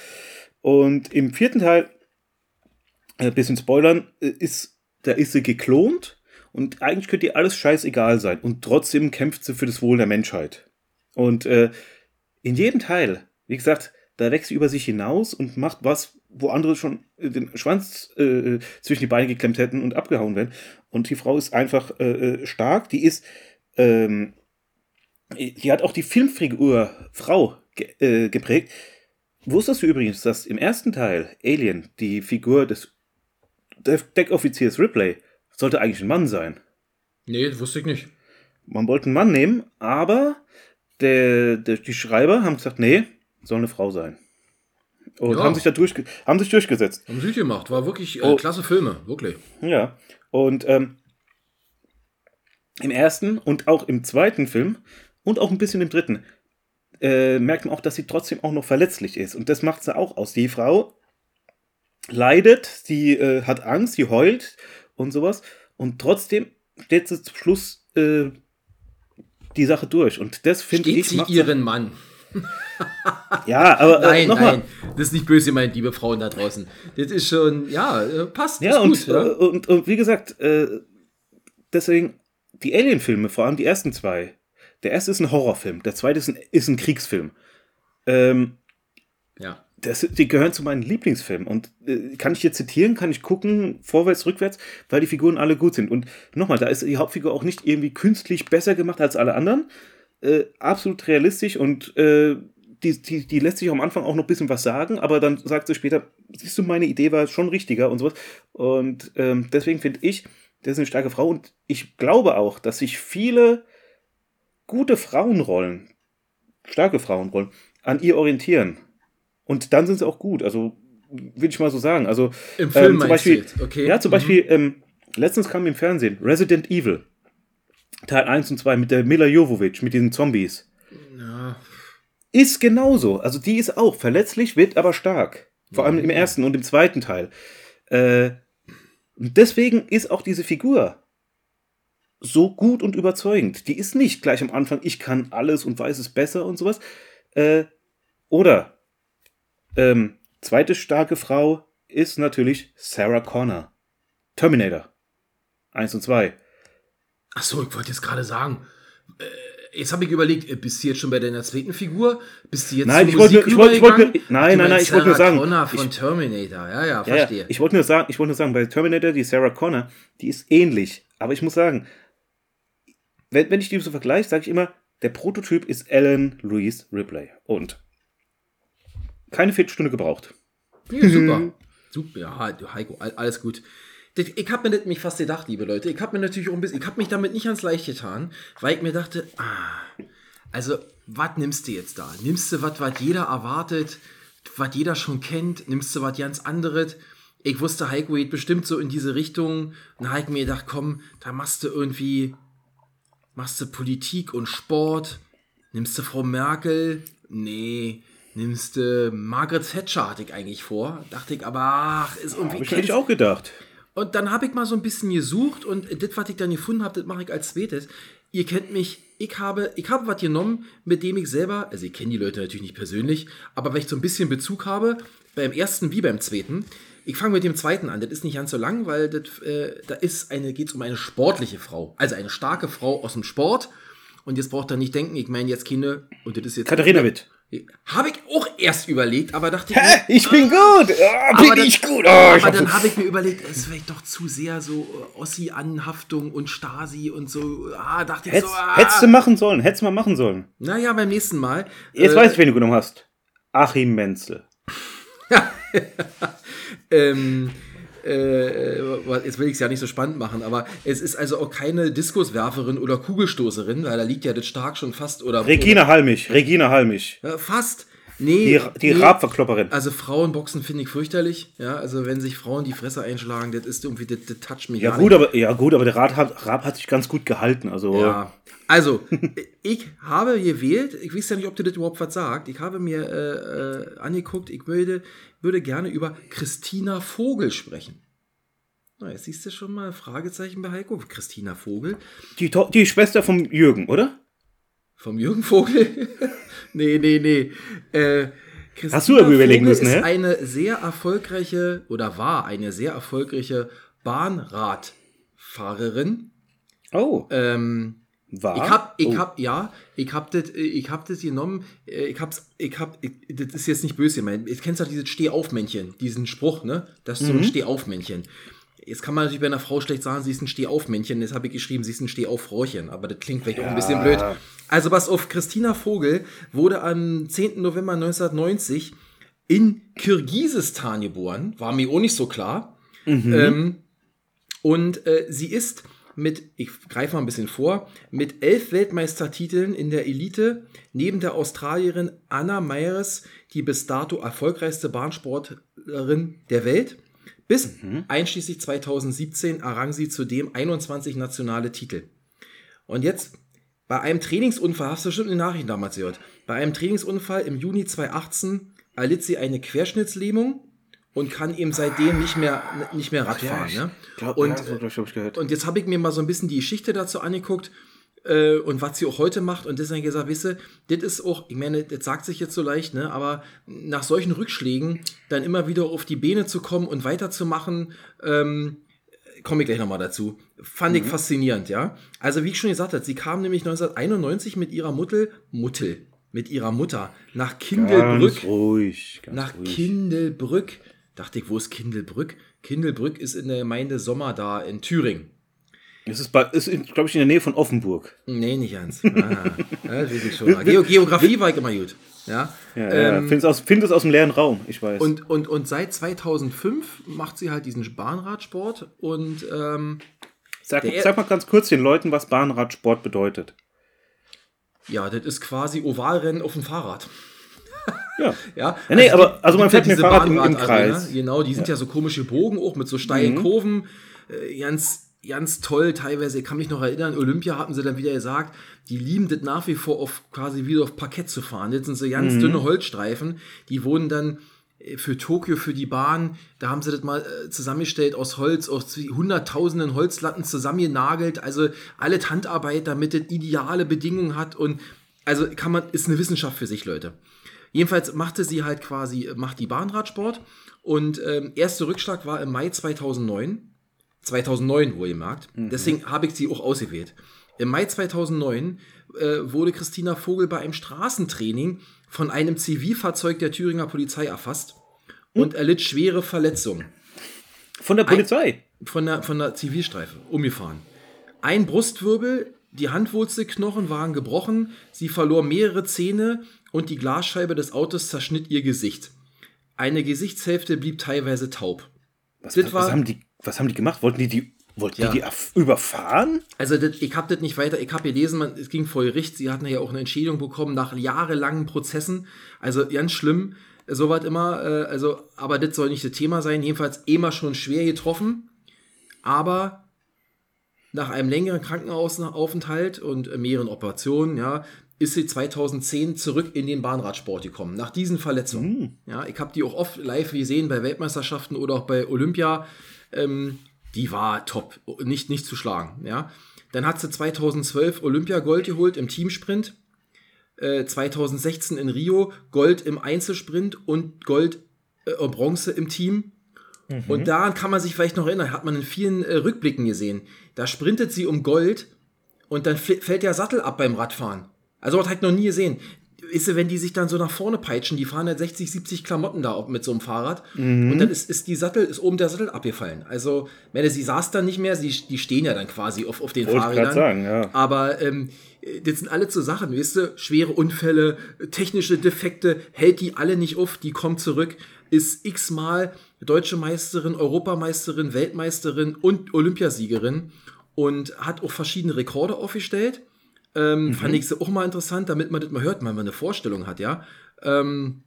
Und im vierten Teil, ein bisschen spoilern, äh, ist, da ist sie geklont und eigentlich könnte ihr alles scheißegal sein. Und trotzdem kämpft sie für das Wohl der Menschheit. Und äh, in jedem Teil, wie gesagt, da wächst sie über sich hinaus und macht was, wo andere schon den Schwanz äh, zwischen die Beine geklemmt hätten und abgehauen werden. Und die Frau ist einfach äh, äh, stark. Die ist, ähm, die hat auch die Filmfigur Frau ge äh, geprägt. Wusstest du übrigens, dass im ersten Teil Alien die Figur des Deckoffiziers Ripley sollte eigentlich ein Mann sein? Nee, das wusste ich nicht. Man wollte einen Mann nehmen, aber der, der, die Schreiber haben gesagt, nee, soll eine Frau sein. Und Ja. haben sich da durchge haben sich durchgesetzt. Haben sie gemacht. War wirklich äh, Oh. klasse Filme, wirklich. Ja. Und ähm, im ersten und auch im zweiten Film und auch ein bisschen im dritten äh, merkt man auch, dass sie trotzdem auch noch verletzlich ist. Und das macht sie auch aus. Die Frau leidet, sie äh, hat Angst, sie heult und sowas. Und trotzdem steht sie zum Schluss äh, die Sache durch. Und das finde ich. sie ihren Mann? Ja, aber äh, Nein, nochmal. nein. Das ist nicht böse gemeint, liebe Frauen da draußen. Das ist schon, ja, äh, passt. Ja, ist und, gut, ja. äh, und, und wie gesagt, äh, deswegen die Alien-Filme, vor allem die ersten zwei. Der erste ist ein Horrorfilm, der zweite ist ein, ist ein Kriegsfilm. Ähm, ja. das, die gehören zu meinen Lieblingsfilmen. Und äh, kann ich hier zitieren, kann ich gucken, vorwärts, rückwärts, weil die Figuren alle gut sind. Und nochmal, da ist die Hauptfigur auch nicht irgendwie künstlich besser gemacht als alle anderen. Äh, absolut realistisch und äh, die, die, die lässt sich am Anfang auch noch ein bisschen was sagen, aber dann sagt sie später, siehst du, meine Idee war schon richtiger und sowas. Und ähm, deswegen finde ich, das ist eine starke Frau und ich glaube auch, dass sich viele gute Frauenrollen, starke Frauenrollen, an ihr orientieren. Und dann sind sie auch gut. Also, will ich mal so sagen. Also, Im Film ähm, zum Beispiel, okay. ja, zum Mhm. Beispiel, ähm, letztens kam im Fernsehen Resident Evil. Teil 1 und 2 mit der Mila Jovovich, mit diesen Zombies. Ja, Ist genauso. Also die ist auch verletzlich, wird aber stark. Vor allem im ersten und im zweiten Teil. Äh, deswegen ist auch diese Figur so gut und überzeugend. Die ist nicht gleich am Anfang, ich kann alles und weiß es besser und sowas. Äh, oder ähm, zweite starke Frau ist natürlich Sarah Connor. Terminator. 1 und 2. Ach so, ich wollte jetzt gerade sagen, äh, jetzt habe ich überlegt, äh, bist du jetzt schon bei deiner zweiten Figur? Bist du jetzt Nein, ich wollte ich wollte- ich wollte nein, nein, nein, ich wollte nur sagen, Connor von ich- Terminator, ja, ja, verstehe. ja. Ich wollte nur sagen, ich wollte nur sagen, bei Terminator, die Sarah Connor, die ist ähnlich. Aber ich muss sagen, wenn, wenn ich die so vergleiche, sage ich immer, der Prototyp ist Ellen Louise Ripley. Und keine Viertelstunde gebraucht. Ja, super. Super, ja, Heiko, all- alles gut. Ich habe mir das mich fast gedacht, liebe Leute. Ich habe mir natürlich auch ein bisschen, ich habe mich damit nicht ans Leicht getan, weil ich mir dachte, ah, also, was nimmst du jetzt da? Nimmst du was, was jeder erwartet, was jeder schon kennt? Nimmst du was ganz anderes? Ich wusste, Heiko geht bestimmt so in diese Richtung. Und dann habe ich mir gedacht, komm, da machst du irgendwie, machst du Politik und Sport. Nimmst du Frau Merkel? Nee. Nimmst du Margaret Thatcher, hatte ich eigentlich vor. Dachte ich, aber ach, ist irgendwie. Habe ich eigentlich auch gedacht. Und dann habe ich mal so ein bisschen gesucht und das, was ich dann gefunden habe, das mache ich als zweites. Ihr kennt mich, ich habe, ich habe was genommen, mit dem ich selber, also ich kenne die Leute natürlich nicht persönlich, aber weil ich so ein bisschen Bezug habe, beim ersten wie beim zweiten. Ich fange mit dem zweiten an. Das ist nicht ganz so lang, weil das, äh, da ist eine, geht es um eine sportliche Frau. Also eine starke Frau aus dem Sport. Und jetzt braucht ihr nicht denken, ich meine jetzt keine, und das ist jetzt. Katharina Witt. Habe ich auch erst überlegt, aber dachte Hä? Ich bin gut! Oh, bin aber dann, ich gut! Oh, ich aber dann habe ich mir überlegt, es ist vielleicht doch zu sehr so äh, Ossi-Anhaftung und Stasi und so. Ah, dachte ich Hättest, so. Ah. hättest du machen sollen, hättest du mal machen sollen. Naja, beim nächsten Mal. Jetzt äh, weiß ich, wen du genommen hast. Achim Menzel. ähm, äh, äh, jetzt will ich es ja nicht so spannend machen, aber es ist also auch keine Diskuswerferin oder Kugelstoßerin, weil da liegt ja das stark schon fast oder Regina Halmich, Regina Halmich. Fast. Nee, Die, die nee. Rabverklopperin. Also Frauenboxen finde ich fürchterlich. Ja, also wenn sich Frauen die Fresse einschlagen, das ist irgendwie, das, das toucht mich Ja gut, nicht. aber, ja gut, aber der Rat hat, Raab hat sich ganz gut gehalten. Also Ja. Also, ich habe gewählt, ich weiß ja nicht, ob dir das überhaupt was sagt, ich habe mir äh, äh, angeguckt, ich würde, würde gerne über Christina Vogel sprechen. Na, jetzt siehst du schon mal Fragezeichen bei Heiko. Christina Vogel. die, To- die Schwester vom Jürgen, oder? Vom Jürgen Vogel? nee, nee, nee. Äh, Christina Hast du aber überlegen müssen, ist hä? eine sehr erfolgreiche oder war eine sehr erfolgreiche Bahnradfahrerin. Oh, Ähm, war? Ich hab, ich oh. hab, ja, ich hab das, ich hab das genommen, äh, ich hab's, ich hab, ich, das ist jetzt nicht böse gemeint. Ich kennst ja dieses Steh-auf-Männchen, diesen Spruch, ne? Das ist so Mhm. ein Steh-auf-Männchen. Jetzt kann man natürlich bei einer Frau schlecht sagen, sie ist ein Steh-auf-Männchen, jetzt habe ich geschrieben, sie ist ein Steh-auf-Frauchen, aber das klingt vielleicht auch ein bisschen blöd. Also was auf Christina Vogel wurde am 10. November 1990 in Kirgisistan geboren, war mir auch nicht so klar. Ähm, und äh, sie ist mit, ich greife mal ein bisschen vor, mit elf Weltmeistertiteln in der Elite, neben der Australierin Anna Meyers, die bis dato erfolgreichste Bahnsportlerin der Welt. Bis einschließlich 2017 errang sie zudem 21 nationale Titel. Und jetzt, bei einem Trainingsunfall, hast du bestimmt in den Nachrichten damals gehört, bei einem Trainingsunfall im Juni 2018 erlitt sie eine Querschnittslähmung und kann eben seitdem nicht mehr, nicht mehr Radfahren. ich ne? glaub, und, ja, so, ich, und jetzt habe ich mir mal so ein bisschen die Geschichte dazu angeguckt äh, und was sie auch heute macht. Und deswegen gesagt, wisst ihr, das ist auch, ich meine, das sagt sich jetzt so leicht, ne? aber nach solchen Rückschlägen dann immer wieder auf die Beine zu kommen und weiterzumachen, ähm, komme ich gleich nochmal dazu. Fand ich faszinierend, ja. Also, wie ich schon gesagt habe, sie kam nämlich 1991 mit ihrer Mutter, Muttel, mit ihrer Mutter nach Kindelbrück Ganz ruhig. Ganz nach ruhig. Kindelbrück. Dachte ich, wo ist Kindelbrück? Kindelbrück ist in der Gemeinde Sommer da in Thüringen. Es ist, bei- ist glaube ich, in der Nähe von Offenburg. Nee, nicht ganz. Ah, ja, das Geografie war ich immer gut. Ja. Ja, ja. Ähm, Find's aus, find es aus dem leeren Raum, ich weiß. und, und, und seit 2005 macht sie halt diesen Bahnradsport und ähm, sag, sag mal ganz kurz den Leuten, was Bahnradsport bedeutet. ja, das ist quasi Ovalrennen auf dem Fahrrad. Ja. Ja, Ja, nee, die- aber- also man ja fährt mit diese Fahrrad im- im Bahnradarena, Kreis. Genau, die sind ja. so komische Bogen auch mit so steilen Kurven. Äh, ganz, ganz toll teilweise. Ich kann mich noch erinnern, Olympia hatten sie dann wieder gesagt, die lieben das nach wie vor auf quasi wieder auf Parkett zu fahren. Jetzt sind so ganz dünne Holzstreifen. Die wurden dann äh, für Tokio, für die Bahn, da haben sie das mal äh, zusammengestellt aus Holz, aus hunderttausenden Holzlatten zusammengenagelt, also alle Handarbeit, damit das ideale Bedingungen hat und also kann man, ist eine Wissenschaft für sich, Leute. Jedenfalls machte sie halt quasi, macht die Bahnradsport und ähm, erster Rückschlag war im Mai 2009. 2009 wohlgemerkt. Deswegen habe ich sie auch ausgewählt. Im Mai 2009 äh, wurde Christina Vogel bei einem Straßentraining von einem Zivilfahrzeug der Thüringer Polizei erfasst und erlitt schwere Verletzungen Von der Polizei. von der, von der Zivilstreife umgefahren. Ein Brustwirbel, die Handwurzelknochen waren gebrochen, sie verlor mehrere Zähne und die Glasscheibe des Autos zerschnitt ihr Gesicht. Eine Gesichtshälfte blieb teilweise taub. Was, was, war- haben die, was haben die gemacht? Wollten die die, wollten Ja. die, die überfahren? Also das, ich habe das nicht weiter, ich habe gelesen, man, es ging vor Gericht, sie hatten ja auch eine Entschädigung bekommen nach jahrelangen Prozessen, also ganz schlimm, soweit immer, äh, also, aber das soll nicht das Thema sein, jedenfalls immer schon schwer getroffen, aber nach einem längeren Krankenhausaufenthalt und äh, mehreren Operationen, ja, ist sie 2010 zurück in den Bahnradsport gekommen, nach diesen Verletzungen. Ja, ich habe die auch oft live gesehen bei Weltmeisterschaften oder auch bei Olympia. Ähm, die war top, nicht, nicht zu schlagen. Ja. Dann hat sie 2012 Olympiagold geholt im Teamsprint. Äh, 2016 in Rio Gold im Einzelsprint und Gold äh, Bronze im Team. Und daran kann man sich vielleicht noch erinnern, hat man in vielen äh, Rückblicken gesehen. Da sprintet sie um Gold und dann fällt der Sattel ab beim Radfahren. Also, das habe ich noch nie gesehen. Weißt du, wenn die sich dann so nach vorne peitschen, die fahren halt 60, 70 Klamotten da mit so einem Fahrrad und dann ist, ist die Sattel, ist oben der Sattel abgefallen. Also, meine, sie saß dann nicht mehr, sie, die stehen ja dann quasi auf, auf den Wollte Fahrrädern. sagen, ja. Aber ähm, das sind alle so Sachen, weißt du, schwere Unfälle, technische Defekte, hält die alle nicht auf, die kommt zurück, ist x-mal deutsche Meisterin, Europameisterin, Weltmeisterin und Olympiasiegerin und hat auch verschiedene Rekorde aufgestellt. Ähm, Fand ich sie auch mal interessant, damit man das mal hört, wenn man eine Vorstellung hat, ja. Ähm,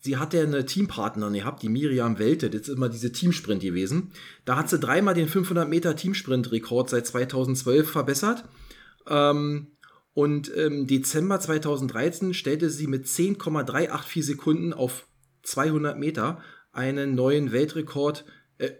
sie hat ja eine Teampartnerin gehabt, die Miriam Welte, das ist immer diese Teamsprint gewesen. Da hat sie dreimal den 500 Meter Teamsprint-Rekord seit 2012 verbessert. Ähm, und im Dezember 2013 stellte sie mit 10,384 Sekunden auf 200 Meter einen neuen Weltrekord äh,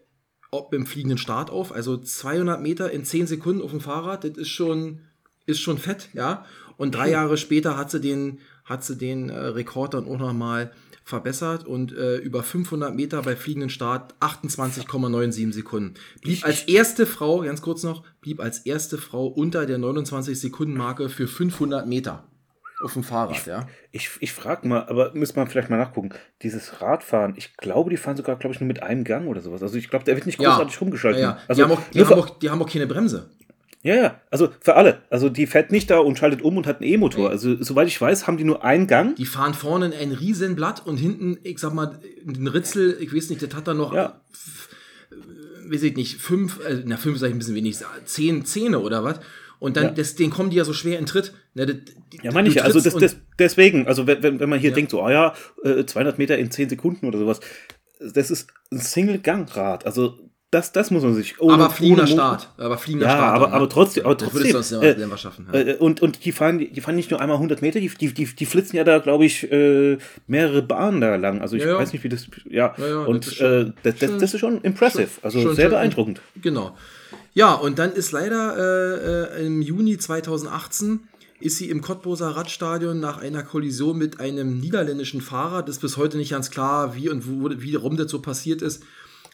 ob im fliegenden Start auf. Also 200 Meter in 10 Sekunden auf dem Fahrrad, das ist schon, ist schon fett, ja. Und drei Jahre später hat sie den, hat sie den äh, Rekord dann auch nochmal verbessert und äh, über 500 Meter bei fliegenden Start 28,97 Sekunden. Blieb als erste Frau, ganz kurz noch, blieb als erste Frau unter der 29 Sekunden Marke für 500 Meter auf dem Fahrrad, ja. Ich, ich frage mal, aber müsste man vielleicht mal nachgucken. Dieses Radfahren, ich glaube, die fahren sogar, glaube ich, nur mit einem Gang oder sowas. Also ich glaube, der wird nicht großartig rumgeschaltet. Ja, ja. Also die, haben auch, die, haben auch, die haben auch keine Bremse. ja, ja, also für alle. Also die fährt nicht da und schaltet um und hat einen E-Motor. Also soweit ich weiß, haben die nur einen Gang. Die fahren vorne ein Riesenblatt und hinten, ich sag mal, ein Ritzel, ich weiß nicht, das hat da noch, Ja. weiß ich nicht, fünf, äh, na fünf sag ich ein bisschen wenig, zehn Zähne oder was. Und dann, Ja. das, den kommen die ja so schwer in Tritt. Ne, das, die- Ja, meine ich. ja. Also das, und- das, deswegen, also wenn, wenn man hier Ja. denkt, so, ah ja, äh, 200 Meter in 10 Sekunden oder sowas, das ist ein Single-Gang-Rad. Also das, das muss man sich. ohne- aber fliegender ohne Start. Aber fliegender Ja, Start. aber, dann, ne? aber trotzdem, aber Das trotzdem. würdest du äh, schaffen. Ja. äh, und, und die fahren, die fahren nicht nur einmal 100 Meter, die, die, die, die flitzen ja da, glaube ich, äh, mehrere Bahnen da lang. Also ich Ja, ja. weiß nicht, wie das. Ja, ja, das und ist schon- äh, das, das, das ist schon impressive. Also Schon- sehr schon- beeindruckend. Genau. Ja, und dann ist leider äh, äh, im Juni 2018 ist sie im Cottbuser Radstadion nach einer Kollision mit einem niederländischen Fahrer, das ist bis heute nicht ganz klar, wie und wo, wie rum das so passiert ist,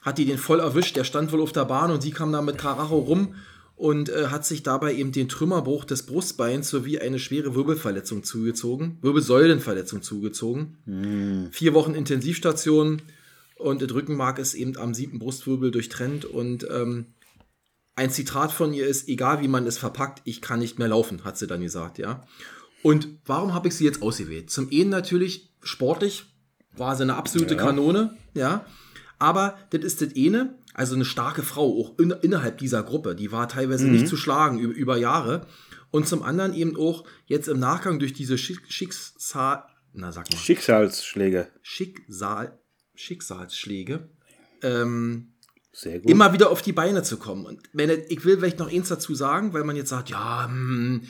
hat die den voll erwischt. Der stand wohl auf der Bahn und sie kam da mit Karacho rum und äh, hat sich dabei eben den Trümmerbruch des Brustbeins sowie eine schwere Wirbelverletzung zugezogen, Wirbelsäulenverletzung zugezogen. Vier Wochen Intensivstation und das Rückenmark ist eben am siebten Brustwirbel durchtrennt und ähm, ein Zitat von ihr ist, egal wie man es verpackt, ich kann nicht mehr laufen, hat sie dann gesagt, ja. Und warum habe ich sie jetzt ausgewählt? Zum einen natürlich sportlich war sie eine absolute Ja. Kanone, ja. Aber das ist das eine, also eine starke Frau, auch in, innerhalb dieser Gruppe, die war teilweise nicht zu schlagen über, über Jahre. Und zum anderen eben auch jetzt im Nachgang durch diese Schick, Schicksal, na sag mal, Schicksalsschläge. Schicksal, Schicksalsschläge, ähm. Immer wieder auf die Beine zu kommen. Und wenn, ich will vielleicht noch eins dazu sagen, weil man jetzt sagt, ja, hm,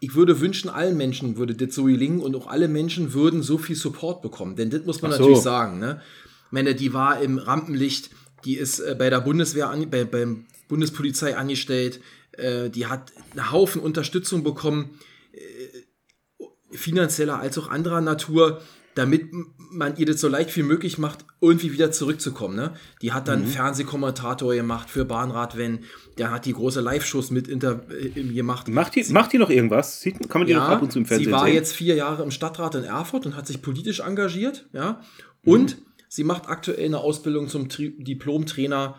ich würde wünschen, allen Menschen würde das so gelingen und auch alle Menschen würden so viel Support bekommen. Denn das muss man so. natürlich sagen. Ne? Ich meine, die war im Rampenlicht, die ist äh, bei der Bundeswehr, an, bei, beim Bundespolizei angestellt, äh, die hat einen Haufen Unterstützung bekommen, äh, finanzieller als auch anderer Natur, damit man ihr das so leicht wie möglich macht, irgendwie wieder zurückzukommen. Ne? Die hat dann Mhm. Fernsehkommentator gemacht für Bahnradrennen, der hat die große Live-Shows mit inter, äh, gemacht. Macht die, macht die noch irgendwas? Sieht, kann man die noch ab und zu im Fernsehen sie war sehen? jetzt vier Jahre im Stadtrat in Erfurt und hat sich politisch engagiert, ja. Und sie macht aktuell eine Ausbildung zum Tri Diplom-Trainer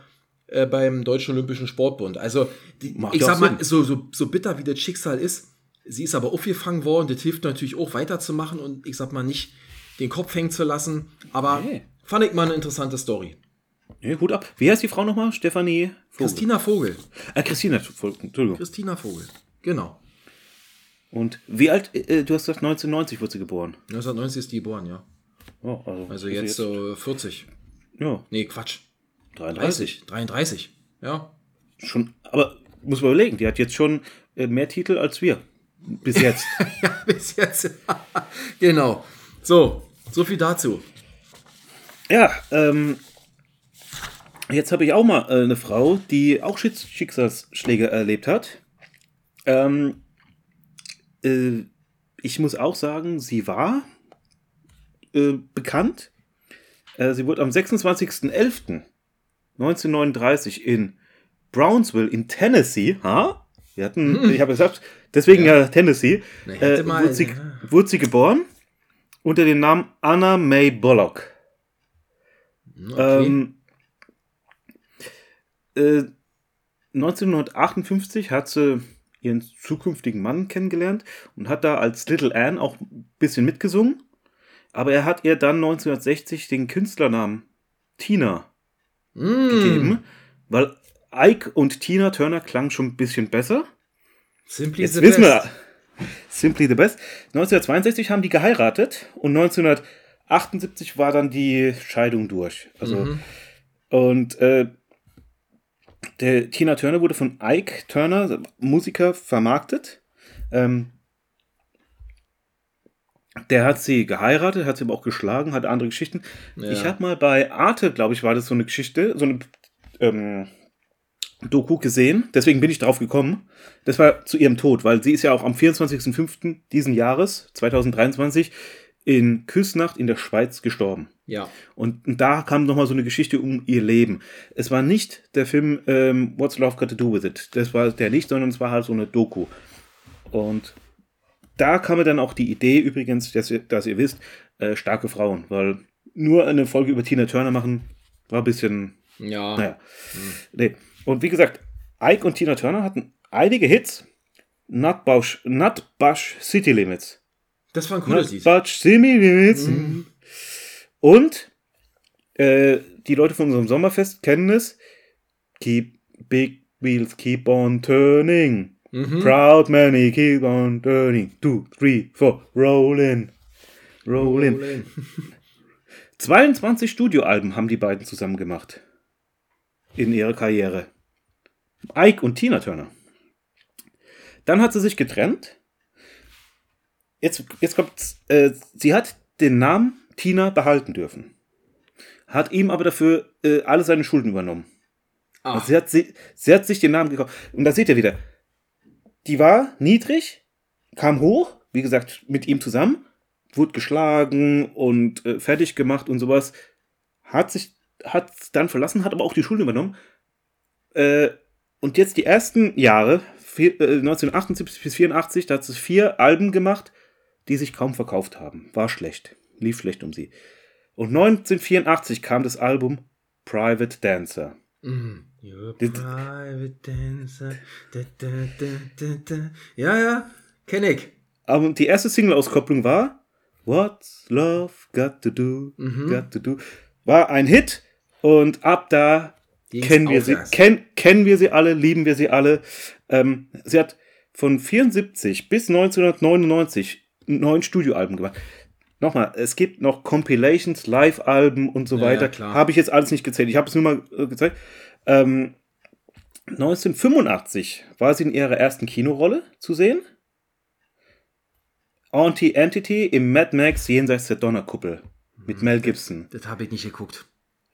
äh, beim Deutschen Olympischen Sportbund. Also, die, ich ja sag mal, so, so, so bitter wie das Schicksal ist, sie ist aber aufgefangen worden, das hilft natürlich auch weiterzumachen und ich sag mal nicht den Kopf hängen zu lassen, aber Nee. fand ich mal eine interessante Story. Ja, Hut ab. Wie heißt die Frau nochmal? Stefanie Vogel. Christina Vogel. Äh, Christina, Vogel, Entschuldigung. Christina Vogel. Genau. Und wie alt, äh, du hast gesagt 1990 wurde sie geboren. 1990 ist die geboren, ja. Oh, also, Also jetzt so 40. Ja, Nee, Quatsch. 33. 30. 33. Ja. Schon, aber muss man überlegen, die hat jetzt schon äh, mehr Titel als wir. Bis jetzt. ja, bis jetzt. genau. So, so viel dazu. ja, ähm, jetzt habe ich auch mal äh, eine Frau, die auch Schicks- Schicksalsschläge erlebt hat. Ähm, äh, ich muss auch sagen, sie war äh, bekannt. Äh, sie wurde am 26.11.1939 in Brownsville in Tennessee, ha? Wir hatten, ich habe gesagt, deswegen ja, Tennessee, Na, äh, wurde, sie, ja. wurde sie geboren unter dem Namen Anna May Bullock. Okay. Ähm, äh, 1958 hat sie ihren zukünftigen Mann kennengelernt und hat da als Little Anne auch ein bisschen mitgesungen. Aber er hat ihr dann 1960 den Künstlernamen Tina Mm. gegeben, weil Ike und Tina Turner klangen schon ein bisschen besser. Simply Jetzt the wissen best. wir, Simply the Best. 1962 haben die geheiratet und 1978 war dann die Scheidung durch. Also, Mhm. Und äh, der Tina Turner wurde von Ike Turner, Musiker, vermarktet. Ähm, der hat sie geheiratet, hat sie aber auch geschlagen, hat andere Geschichten. Ja. Ich habe mal bei Arte, glaube ich, war das so eine Geschichte, so eine ähm, Doku gesehen. Deswegen bin ich drauf gekommen. Das war zu ihrem Tod, weil sie ist ja auch am 24.05. diesen Jahres, 2023, in Küsnacht in der Schweiz gestorben. Ja. Und da kam nochmal so eine Geschichte um ihr Leben. Es war nicht der Film ähm, What's Love Got to Do With It. Das war der nicht, sondern es war halt so eine Doku. Und da kam mir dann auch die Idee, übrigens, dass ihr, dass ihr wisst, äh, starke Frauen. Weil nur eine Folge über Tina Turner machen, war ein bisschen, Ja. naja. Nee. Und wie gesagt, Ike und Tina Turner hatten einige Hits. Nutbush, Nutbush City Limits. Das war ein cooles Lied. Nutbush City Limits. Mhm. Und äh, die Leute von unserem Sommerfest kennen es. Keep big wheels keep on turning. Mhm. Proud many keep on turning. Two, three, four, rollin'. Rollin'. Rollin'. 22 Studioalben haben die beiden zusammen gemacht. In ihrer Karriere. Ike und Tina Turner. Dann hat sie sich getrennt. Jetzt, jetzt kommt, äh, sie hat den Namen Tina behalten dürfen. Hat ihm aber dafür äh, alle seine Schulden übernommen. Ach, Also sie, hat, sie, sie hat sich den Namen gekauft. Und da seht ihr wieder. Die war niedrig, kam hoch, wie gesagt, mit ihm zusammen, wurde geschlagen und äh, fertig gemacht und sowas. Hat sich, hat dann verlassen, hat aber auch die Schulden übernommen. Äh, und jetzt die ersten Jahre, vier, äh, 1978 bis 84, da hat sie vier Alben gemacht, die sich kaum verkauft haben. War schlecht. Lief schlecht um sie. Und 1984 kam das Album Private Dancer. Mhm. Private dancer. Da, da, da. Ja, ja, kenn ich. Aber die erste Single-Auskopplung war What's Love Got to Do, Mhm. Got to Do. War ein Hit und ab da kennen wir, sie, kenn, kennen wir sie alle, lieben wir sie alle. Ähm, sie hat von 74 bis 1999 neun Studioalben gemacht. Nochmal, es gibt noch Compilations, Live-Alben und so Ja, ja, weiter. klar. Habe ich jetzt alles nicht gezählt. Ich habe es nur mal äh, gezeigt. Ähm, 1985 war sie in ihrer ersten Kinorolle zu sehen. Anti-Entity im Mad Max Jenseits der Donnerkuppel mit Mel Gibson. Das habe ich nicht geguckt.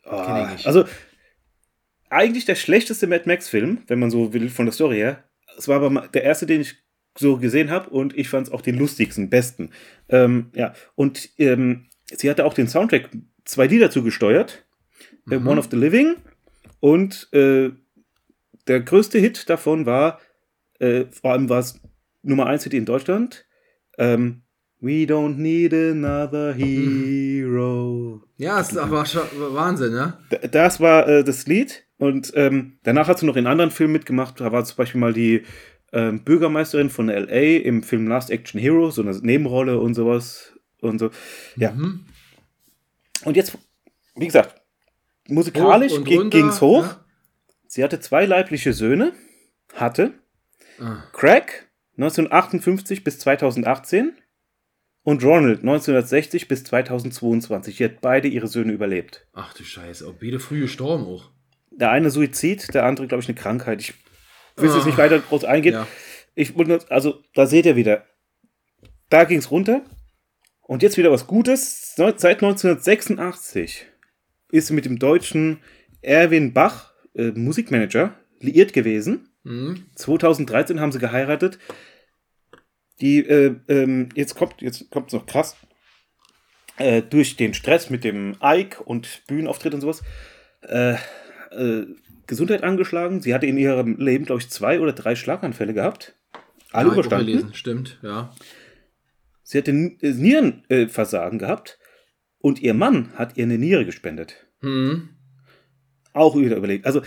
Kenn ich nicht. Also, eigentlich der schlechteste Mad Max-Film, wenn man so will, von der Story her. Es war aber der erste, den ich so gesehen habe und ich fand es auch den lustigsten, besten. Ähm, ja, und ähm, sie hatte auch den Soundtrack zwei Lieder zugesteuert. Äh, Mhm. One of the Living und äh, der größte Hit davon war, äh, vor allem war es Nummer 1 Hit in Deutschland, ähm, We don't need another hero. Ja, es war schon Wahnsinn, ne? D- Das war äh, das Lied. Und ähm, danach hat sie noch in anderen Filmen mitgemacht. Da war zum Beispiel mal die ähm, Bürgermeisterin von LA im Film Last Action Hero, so eine Nebenrolle und sowas. Und so. Ja. Mhm. Und jetzt, wie gesagt, musikalisch Hoch und gi- runter, ging's hoch. ja. Sie hatte zwei leibliche Söhne. Hatte. Ah. Craig 1958 bis 2018 und Ronald 1960 bis 2022. Sie hat beide ihre Söhne überlebt. Ach du Scheiße, auch beide früh gestorben auch. Der eine Suizid, der andere, glaube ich, eine Krankheit. Ich will jetzt Ah. nicht weiter groß eingehen. Ja. Ich also da seht ihr wieder, da ging es runter. Und jetzt wieder was Gutes. Seit 1986 ist sie mit dem deutschen Erwin Bach, äh, Musikmanager, liiert gewesen. Mhm. 2013 haben sie geheiratet. Die, äh, ähm, jetzt kommt jetzt kommt's noch krass. Äh, durch den Stress mit dem Ike und Bühnenauftritt und sowas, äh, äh, Gesundheit angeschlagen. Sie hatte in ihrem Leben, glaube ich, zwei oder drei Schlaganfälle gehabt. Alle Ja, überstanden. gelesen. Stimmt, ja. Sie hatte äh, Nierenversagen gehabt und ihr Mann hat ihr eine Niere gespendet. Hm. Auch wieder überlegt. Also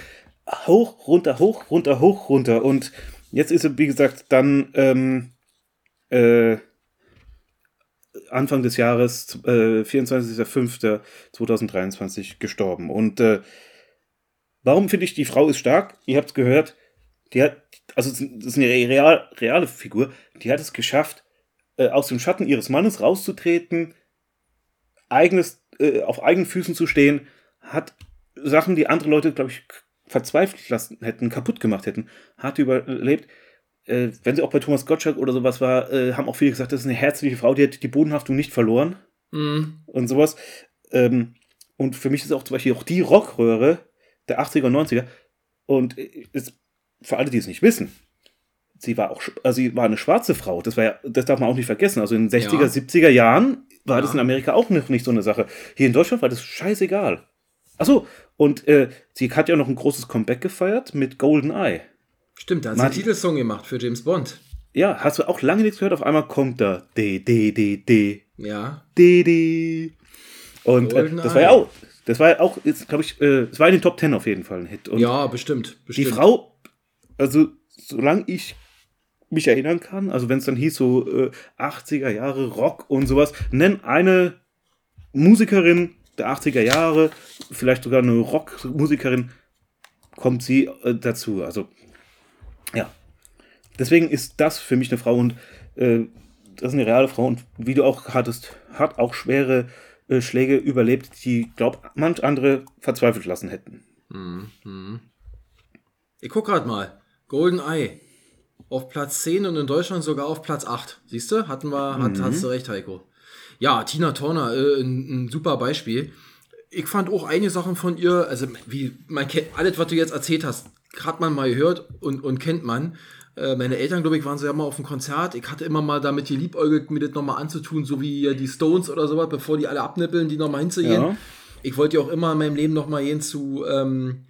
hoch, runter, hoch, runter, hoch, runter. Und jetzt ist sie, wie gesagt, dann ähm, äh, Anfang des Jahres, äh, 24.05.2023 gestorben. Und äh, warum finde ich, die Frau ist stark? Ihr habt es gehört. Die hat, also das ist eine real, reale Figur, die hat es geschafft, äh, aus dem Schatten ihres Mannes rauszutreten, eigenes, äh, auf eigenen Füßen zu stehen, hat Sachen, die andere Leute, glaube ich, verzweifelt lassen hätten, kaputt gemacht hätten, hat überlebt. Äh, wenn sie auch bei Thomas Gottschalk oder sowas war, äh, haben auch viele gesagt, das ist eine herzliche Frau, die hat die Bodenhaftung nicht verloren Hm. und sowas. Ähm, und für mich ist auch zum Beispiel auch die Rockröhre der 80er und 90er. Und ist, für alle, die es nicht wissen, sie war auch, also sie war eine schwarze Frau. Das war ja, das darf man auch nicht vergessen. Also in den 60er, Ja. 70er Jahren war Ja. das in Amerika auch noch nicht so eine Sache. Hier in Deutschland war das scheißegal. Achso, und äh, sie hat ja noch ein großes Comeback gefeiert mit Golden Eye. Stimmt, da hat sie einen Titelsong gemacht für James Bond. Ja, hast du auch lange nichts gehört? Auf einmal kommt da D, D, D, D, Ja. D, D. Und äh, das war ja auch, das war ja auch, glaube ich, äh, es war in den Top Ten auf jeden Fall ein Hit. Und ja, bestimmt. die bestimmt. Frau, also solange ich mich erinnern kann, also wenn es dann hieß so äh, 80er Jahre Rock und sowas, nenn eine Musikerin der 80er Jahre, vielleicht sogar eine Rockmusikerin, kommt sie äh, dazu. Also ja, deswegen ist das für mich eine Frau und äh, das ist eine reale Frau und wie du auch hattest, hat auch schwere äh, Schläge überlebt, die, glaub, manch andere verzweifelt lassen hätten. Ich guck grad mal. Golden Eye. Auf Platz 10 und in Deutschland sogar auf Platz 8. Siehst du? Hatten wir, hat, Mhm. hast du recht, Heiko. Ja, Tina Turner, äh, ein, ein super Beispiel. Ich fand auch einige Sachen von ihr, also wie man kennt, alles, was du jetzt erzählt hast, hat man mal gehört und, und kennt man. Äh, meine Eltern, glaube ich, waren so ja mal auf dem Konzert. Ich hatte immer mal damit geliebäugelt, mir das nochmal anzutun, so wie die Stones oder sowas, bevor die alle abnippeln, die nochmal hinzugehen. Ja. Ich wollte ja auch immer in meinem Leben nochmal gehen zu, ähm,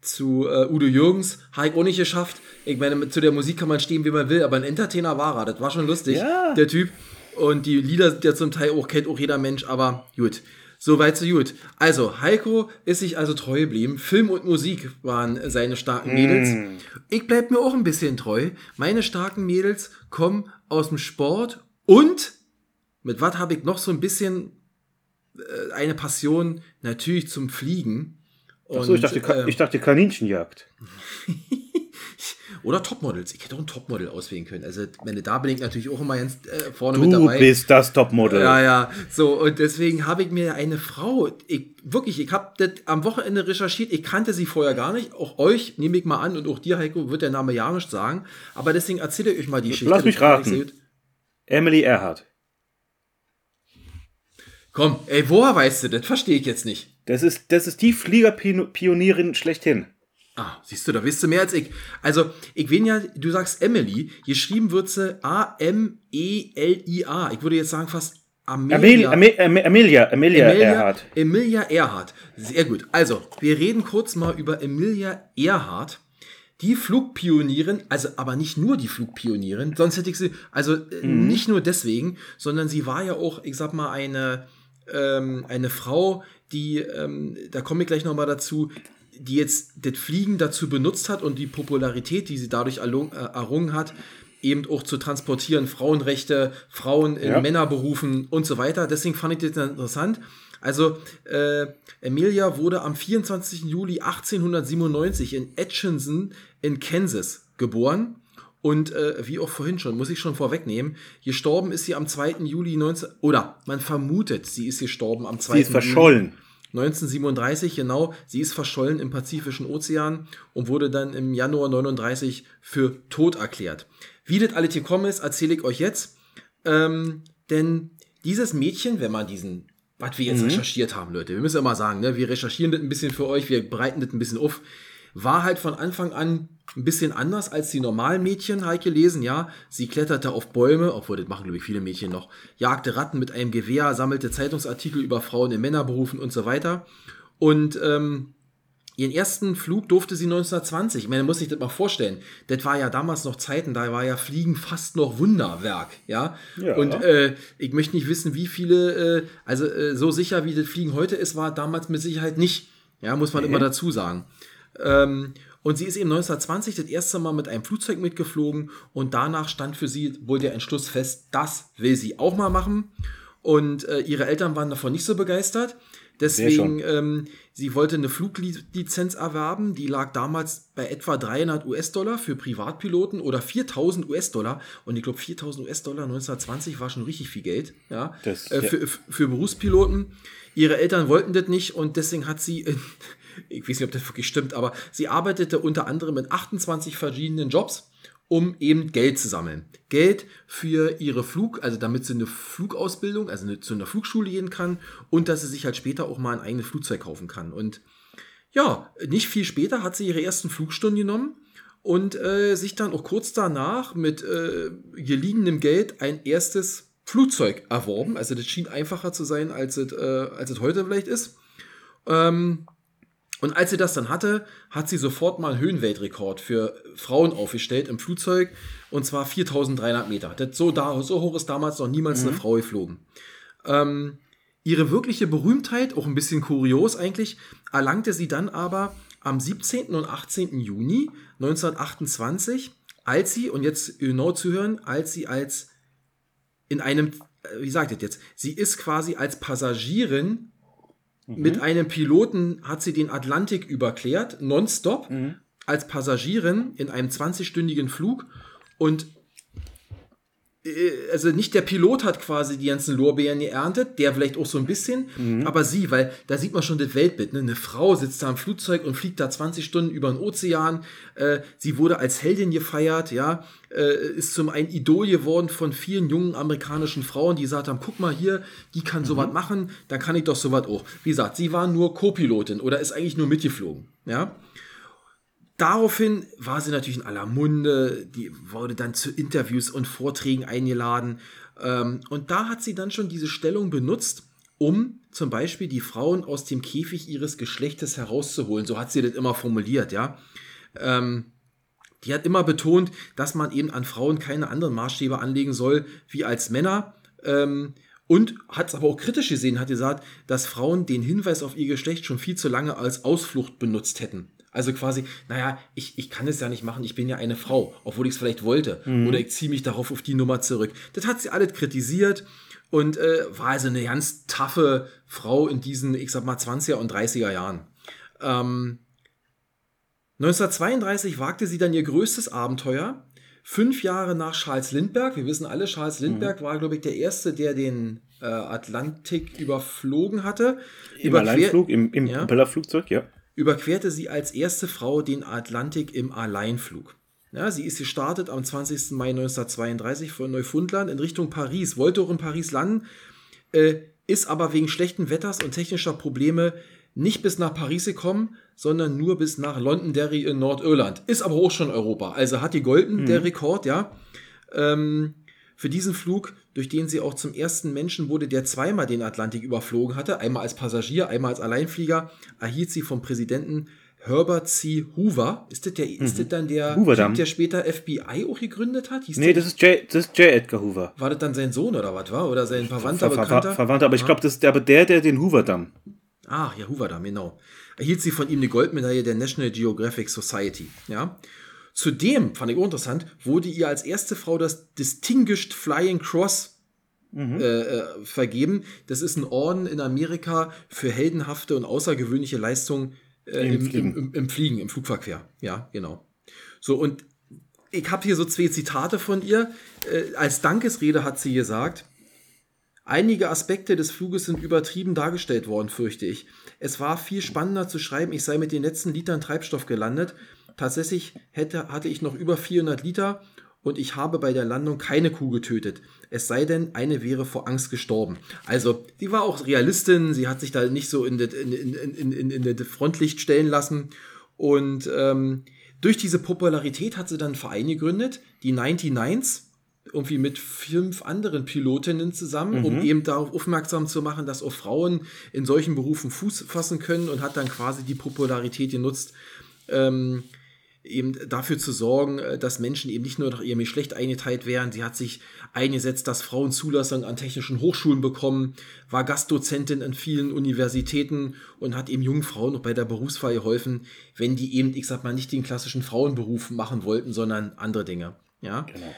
zu äh, Udo Jürgens. Habe ich auch nicht geschafft. Ich meine, zu der Musik kann man stehen, wie man will, aber ein Entertainer war er. Das war schon lustig, Ja. der Typ. Und die Lieder sind ja zum Teil auch, kennt auch jeder Mensch, aber gut. So weit, so gut. Also, Heiko ist sich also treu geblieben. Film und Musik waren seine starken Mädels. Ich bleib mir auch ein bisschen treu. Meine starken Mädels kommen aus dem Sport und mit was habe ich noch so ein bisschen äh, eine Passion natürlich zum Fliegen. Und, Achso, ich dachte, Ka- äh, ich dachte Kaninchenjagd. oder Topmodels. Ich hätte auch ein Topmodel auswählen können. Also, wenn da bin ich natürlich auch immer ganz äh, vorne Du mit dabei. bist das Topmodel. Ja, ja. So, und deswegen habe ich mir eine Frau, ich, wirklich, ich habe das am Wochenende recherchiert, ich kannte sie vorher gar nicht. Auch euch nehme ich mal an und auch dir, Heiko, wird der Name ja nicht sagen. Aber deswegen erzähle ich euch mal die Geschichte. Lass mich raten. Emily Earhart. Komm, ey, woher weißt du das? Verstehe ich jetzt nicht. Das ist, das ist die Fliegerpionierin schlechthin. Ah, siehst du, da wisst du mehr als ich. Also, ich bin ja, du sagst Emily, geschrieben wird sie A-M-E-L-I-A. Ich würde jetzt sagen fast Amelia, Amelia. Ame- Ame- Amelia, Amelia Earhart. Emilia Earhart. Sehr gut. Also, wir reden kurz mal über Emilia Earhart. Die Flugpionierin, also aber nicht nur die Flugpionierin, sonst hätte ich sie, also äh, nicht nur deswegen, sondern sie war ja auch, ich sag mal, eine, ähm, eine Frau, die, ähm, da komme ich gleich nochmal dazu, die jetzt das Fliegen dazu benutzt hat und die Popularität, die sie dadurch äh, errungen hat, eben auch zu transportieren, Frauenrechte, Frauen in Ja. Männerberufen und so weiter. Deswegen fand ich das interessant. Also, äh, Emilia wurde am 24. Juli 1897 in Atchison in Kansas geboren. Und äh, wie auch vorhin schon, muss ich schon vorwegnehmen, gestorben ist sie am 2. Juli 19... Oder man vermutet, sie ist gestorben am 2. Sie ist Juli verschollen. 1937, genau. Sie ist verschollen im Pazifischen Ozean und wurde dann im Januar 39 für tot erklärt. Wie das alles gekommen ist, erzähle ich euch jetzt. Ähm, denn dieses Mädchen, wenn man diesen, was wir jetzt recherchiert haben, Leute, wir müssen immer sagen, ne, wir recherchieren das ein bisschen für euch, wir bereiten das ein bisschen auf, war halt von Anfang an ein bisschen anders als die normalen Mädchen, halt gelesen, ja. Sie kletterte auf Bäume, obwohl das machen, glaube ich, viele Mädchen noch, jagte Ratten mit einem Gewehr, sammelte Zeitungsartikel über Frauen in Männerberufen und so weiter. Und ähm, Ihren ersten Flug durfte sie 1920. Ich meine, muss sich das mal vorstellen. Das war ja damals noch Zeiten, da war ja Fliegen fast noch Wunderwerk, ja. Ja. Und äh, ich möchte nicht wissen, wie viele, äh, also äh, so sicher wie das Fliegen heute ist, war damals mit Sicherheit nicht. Ja, muss man immer dazu sagen. Ähm, und sie ist eben 1920 das erste Mal mit einem Flugzeug mitgeflogen und danach stand für sie wohl der Entschluss fest, das will sie auch mal machen. Und äh, ihre Eltern waren davon nicht so begeistert. Deswegen, ähm, sie wollte eine Fluglizenz erwerben, die lag damals bei etwa 300 US-Dollar für Privatpiloten oder 4000 US-Dollar. Und ich glaube, 4000 US-Dollar 1920 war schon richtig viel Geld, ja, Das- äh, ja. für, für Berufspiloten. Ihre Eltern wollten das nicht und deswegen hat sie, in, ich weiß nicht, ob das wirklich stimmt, aber sie arbeitete unter anderem in 28 verschiedenen Jobs, um eben Geld zu sammeln. Geld für ihre Flug, also damit sie eine Flugausbildung, also eine, zu einer Flugschule gehen kann und dass sie sich halt später auch mal ein eigenes Flugzeug kaufen kann. Und ja, nicht viel später hat sie ihre ersten Flugstunden genommen und äh, sich dann auch kurz danach mit äh, geliehenem Geld ein erstes Flugzeug erworben. Also das schien einfacher zu sein, als es, äh, als es heute vielleicht ist. Ähm, und als sie das dann hatte, hat sie sofort mal einen Höhenweltrekord für Frauen aufgestellt im Flugzeug und zwar 4300 Meter. Das so, da, so hoch ist damals noch niemals eine Frau geflogen. Ähm, ihre wirkliche Berühmtheit, auch ein bisschen kurios eigentlich, erlangte sie dann aber am 17. und 18. Juni 1928, als sie, und jetzt genau zuhören, als sie als in einem, äh, wie sagt ihr jetzt, sie ist quasi als Passagierin mit einem Piloten hat sie den Atlantik überquert, nonstop, als Passagierin in einem 20-stündigen Flug. Und also nicht der Pilot hat quasi die ganzen Lorbeeren geerntet, der vielleicht auch so ein bisschen, aber sie, weil da sieht man schon das Weltbild. Ne? Eine Frau sitzt da im Flugzeug und fliegt da 20 Stunden über den Ozean. Äh, sie wurde als Heldin gefeiert, ja, äh, ist zum ein Idol geworden von vielen jungen amerikanischen Frauen, die gesagt haben, guck mal hier, die kann sowas machen, dann kann ich doch sowas auch. Wie gesagt, sie war nur Co-Pilotin oder ist eigentlich nur mitgeflogen, ja. Daraufhin war sie natürlich in aller Munde, die wurde dann zu Interviews und Vorträgen eingeladen. Ähm, und da hat sie dann schon diese Stellung benutzt, um zum Beispiel die Frauen aus dem Käfig ihres Geschlechtes herauszuholen. So hat sie das immer formuliert, ja. Ähm, die hat immer betont, dass man eben an Frauen keine anderen Maßstäbe anlegen soll wie als Männer. Ähm, und hat es aber auch kritisch gesehen, hat gesagt, dass Frauen den Hinweis auf ihr Geschlecht schon viel zu lange als Ausflucht benutzt hätten. Also quasi, naja, ich, ich kann es ja nicht machen, ich bin ja eine Frau, obwohl ich es vielleicht wollte. Oder ich ziehe mich darauf auf die Nummer zurück. Das hat sie alles kritisiert und äh, war also eine ganz taffe Frau in diesen, ich sag mal, 20er und 30er Jahren. Ähm, 1932 wagte sie dann ihr größtes Abenteuer. Fünf Jahre nach Charles Lindbergh. Wir wissen alle, Charles Lindbergh war, glaube ich, der Erste, der den äh, Atlantik überflogen hatte. Im Überquer- Alleinflug, im, im Ja. Propellerflugzeug, ja. Überquerte sie als erste Frau den Atlantik im Alleinflug. Ja, sie ist gestartet am 20. Mai 1932 von Neufundland in Richtung Paris, wollte auch in Paris landen, äh, ist aber wegen schlechten Wetters und technischer Probleme nicht bis nach Paris gekommen, sondern nur bis nach Londonderry in Nordirland. Ist aber auch schon Europa. Also hat die Golden, der Rekord, ja. Ähm, für diesen Flug, durch den sie auch zum ersten Menschen wurde, der zweimal den Atlantik überflogen hatte, einmal als Passagier, einmal als Alleinflieger, erhielt sie vom Präsidenten Herbert C. Hoover. Ist das, der, ist das dann der. Typ, der später FBI auch gegründet hat? Hieß Nee, der, das ist J, das ist J. Edgar Hoover. war das dann sein Sohn oder was war? Oder sein Verwandter, Ver, ver, Bekannter? Verwandter, aber ich glaube, das ist aber der, der den Hoover-Damm. Ach, ja, Hoover Damm, genau. Erhielt sie von ihm eine Goldmedaille der National Geographic Society. Ja. Zudem, fand ich auch interessant, wurde ihr als erste Frau das Distinguished Flying Cross äh, äh, vergeben. Das ist ein Orden in Amerika für heldenhafte und außergewöhnliche Leistungen äh, Im im, im, Fliegen. im, im Fliegen, im Flugverkehr. Ja, genau. So, und ich habe hier so zwei Zitate von ihr. Äh, als Dankesrede hat sie gesagt, Einige Aspekte des Fluges sind übertrieben dargestellt worden, fürchte ich. Es war viel spannender zu schreiben, ich sei mit den letzten Litern Treibstoff gelandet. Tatsächlich hätte, hatte ich noch über 400 Liter und ich habe bei der Landung keine Kuh getötet. Es sei denn, eine wäre vor Angst gestorben. Also, sie war auch Realistin, sie hat sich da nicht so in das Frontlicht stellen lassen. Und ähm, durch diese Popularität hat sie dann einen Verein gegründet, die 99s, irgendwie mit fünf anderen Pilotinnen zusammen, um eben darauf aufmerksam zu machen, dass auch Frauen in solchen Berufen Fuß fassen können und hat dann quasi die Popularität genutzt, ähm, eben dafür zu sorgen, äh, dass Menschen eben nicht nur nach ihrem Geschlecht eingeteilt werden. Sie hat sich eingesetzt, dass Frauen Zulassung an technischen Hochschulen bekommen, war Gastdozentin an vielen Universitäten und hat eben jungen Frauen auch bei der Berufswahl geholfen, wenn die eben, ich sag mal, nicht den klassischen Frauenberuf machen wollten, sondern andere Dinge. Ja. Genau.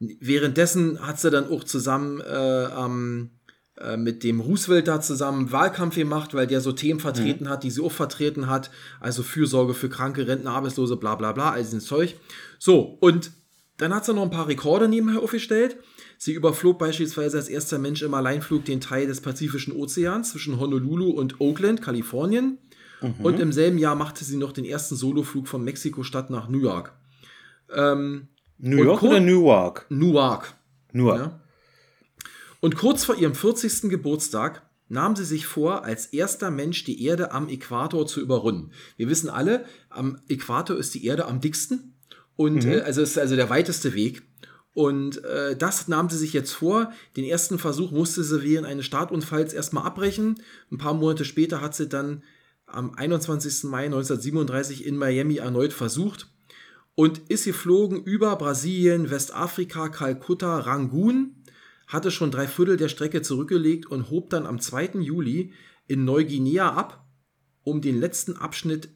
Währenddessen hat sie dann auch zusammen äh, ähm, äh, mit dem Roosevelt da zusammen Wahlkampf gemacht, weil der so Themen vertreten hat, die sie auch vertreten hat. Also Fürsorge für Kranke, Rentner, Arbeitslose, bla bla bla, all dieses Zeug. So, und dann hat sie noch ein paar Rekorde nebenher aufgestellt. Sie überflog beispielsweise als erster Mensch im Alleinflug den Teil des Pazifischen Ozeans zwischen Honolulu und Oakland, Kalifornien. Und im selben Jahr machte sie noch den ersten Soloflug von Mexiko-Stadt nach New York. Ähm, New York oder Newark? Newark. Newark. Ja. Und kurz vor ihrem 40. Geburtstag nahm sie sich vor, als erster Mensch die Erde am Äquator zu überrunden. Wir wissen alle, am Äquator ist die Erde am dicksten und äh, also ist also der weiteste Weg. Und äh, das nahm sie sich jetzt vor. Den ersten Versuch musste sie während eines Startunfalls erstmal abbrechen. Ein paar Monate später hat sie dann am 21. Mai 1937 in Miami erneut versucht und ist geflogen über Brasilien, Westafrika, Kalkutta, Rangoon, hatte schon drei Viertel der Strecke zurückgelegt und hob dann am 2. Juli in Neuguinea ab, um den letzten Abschnitt,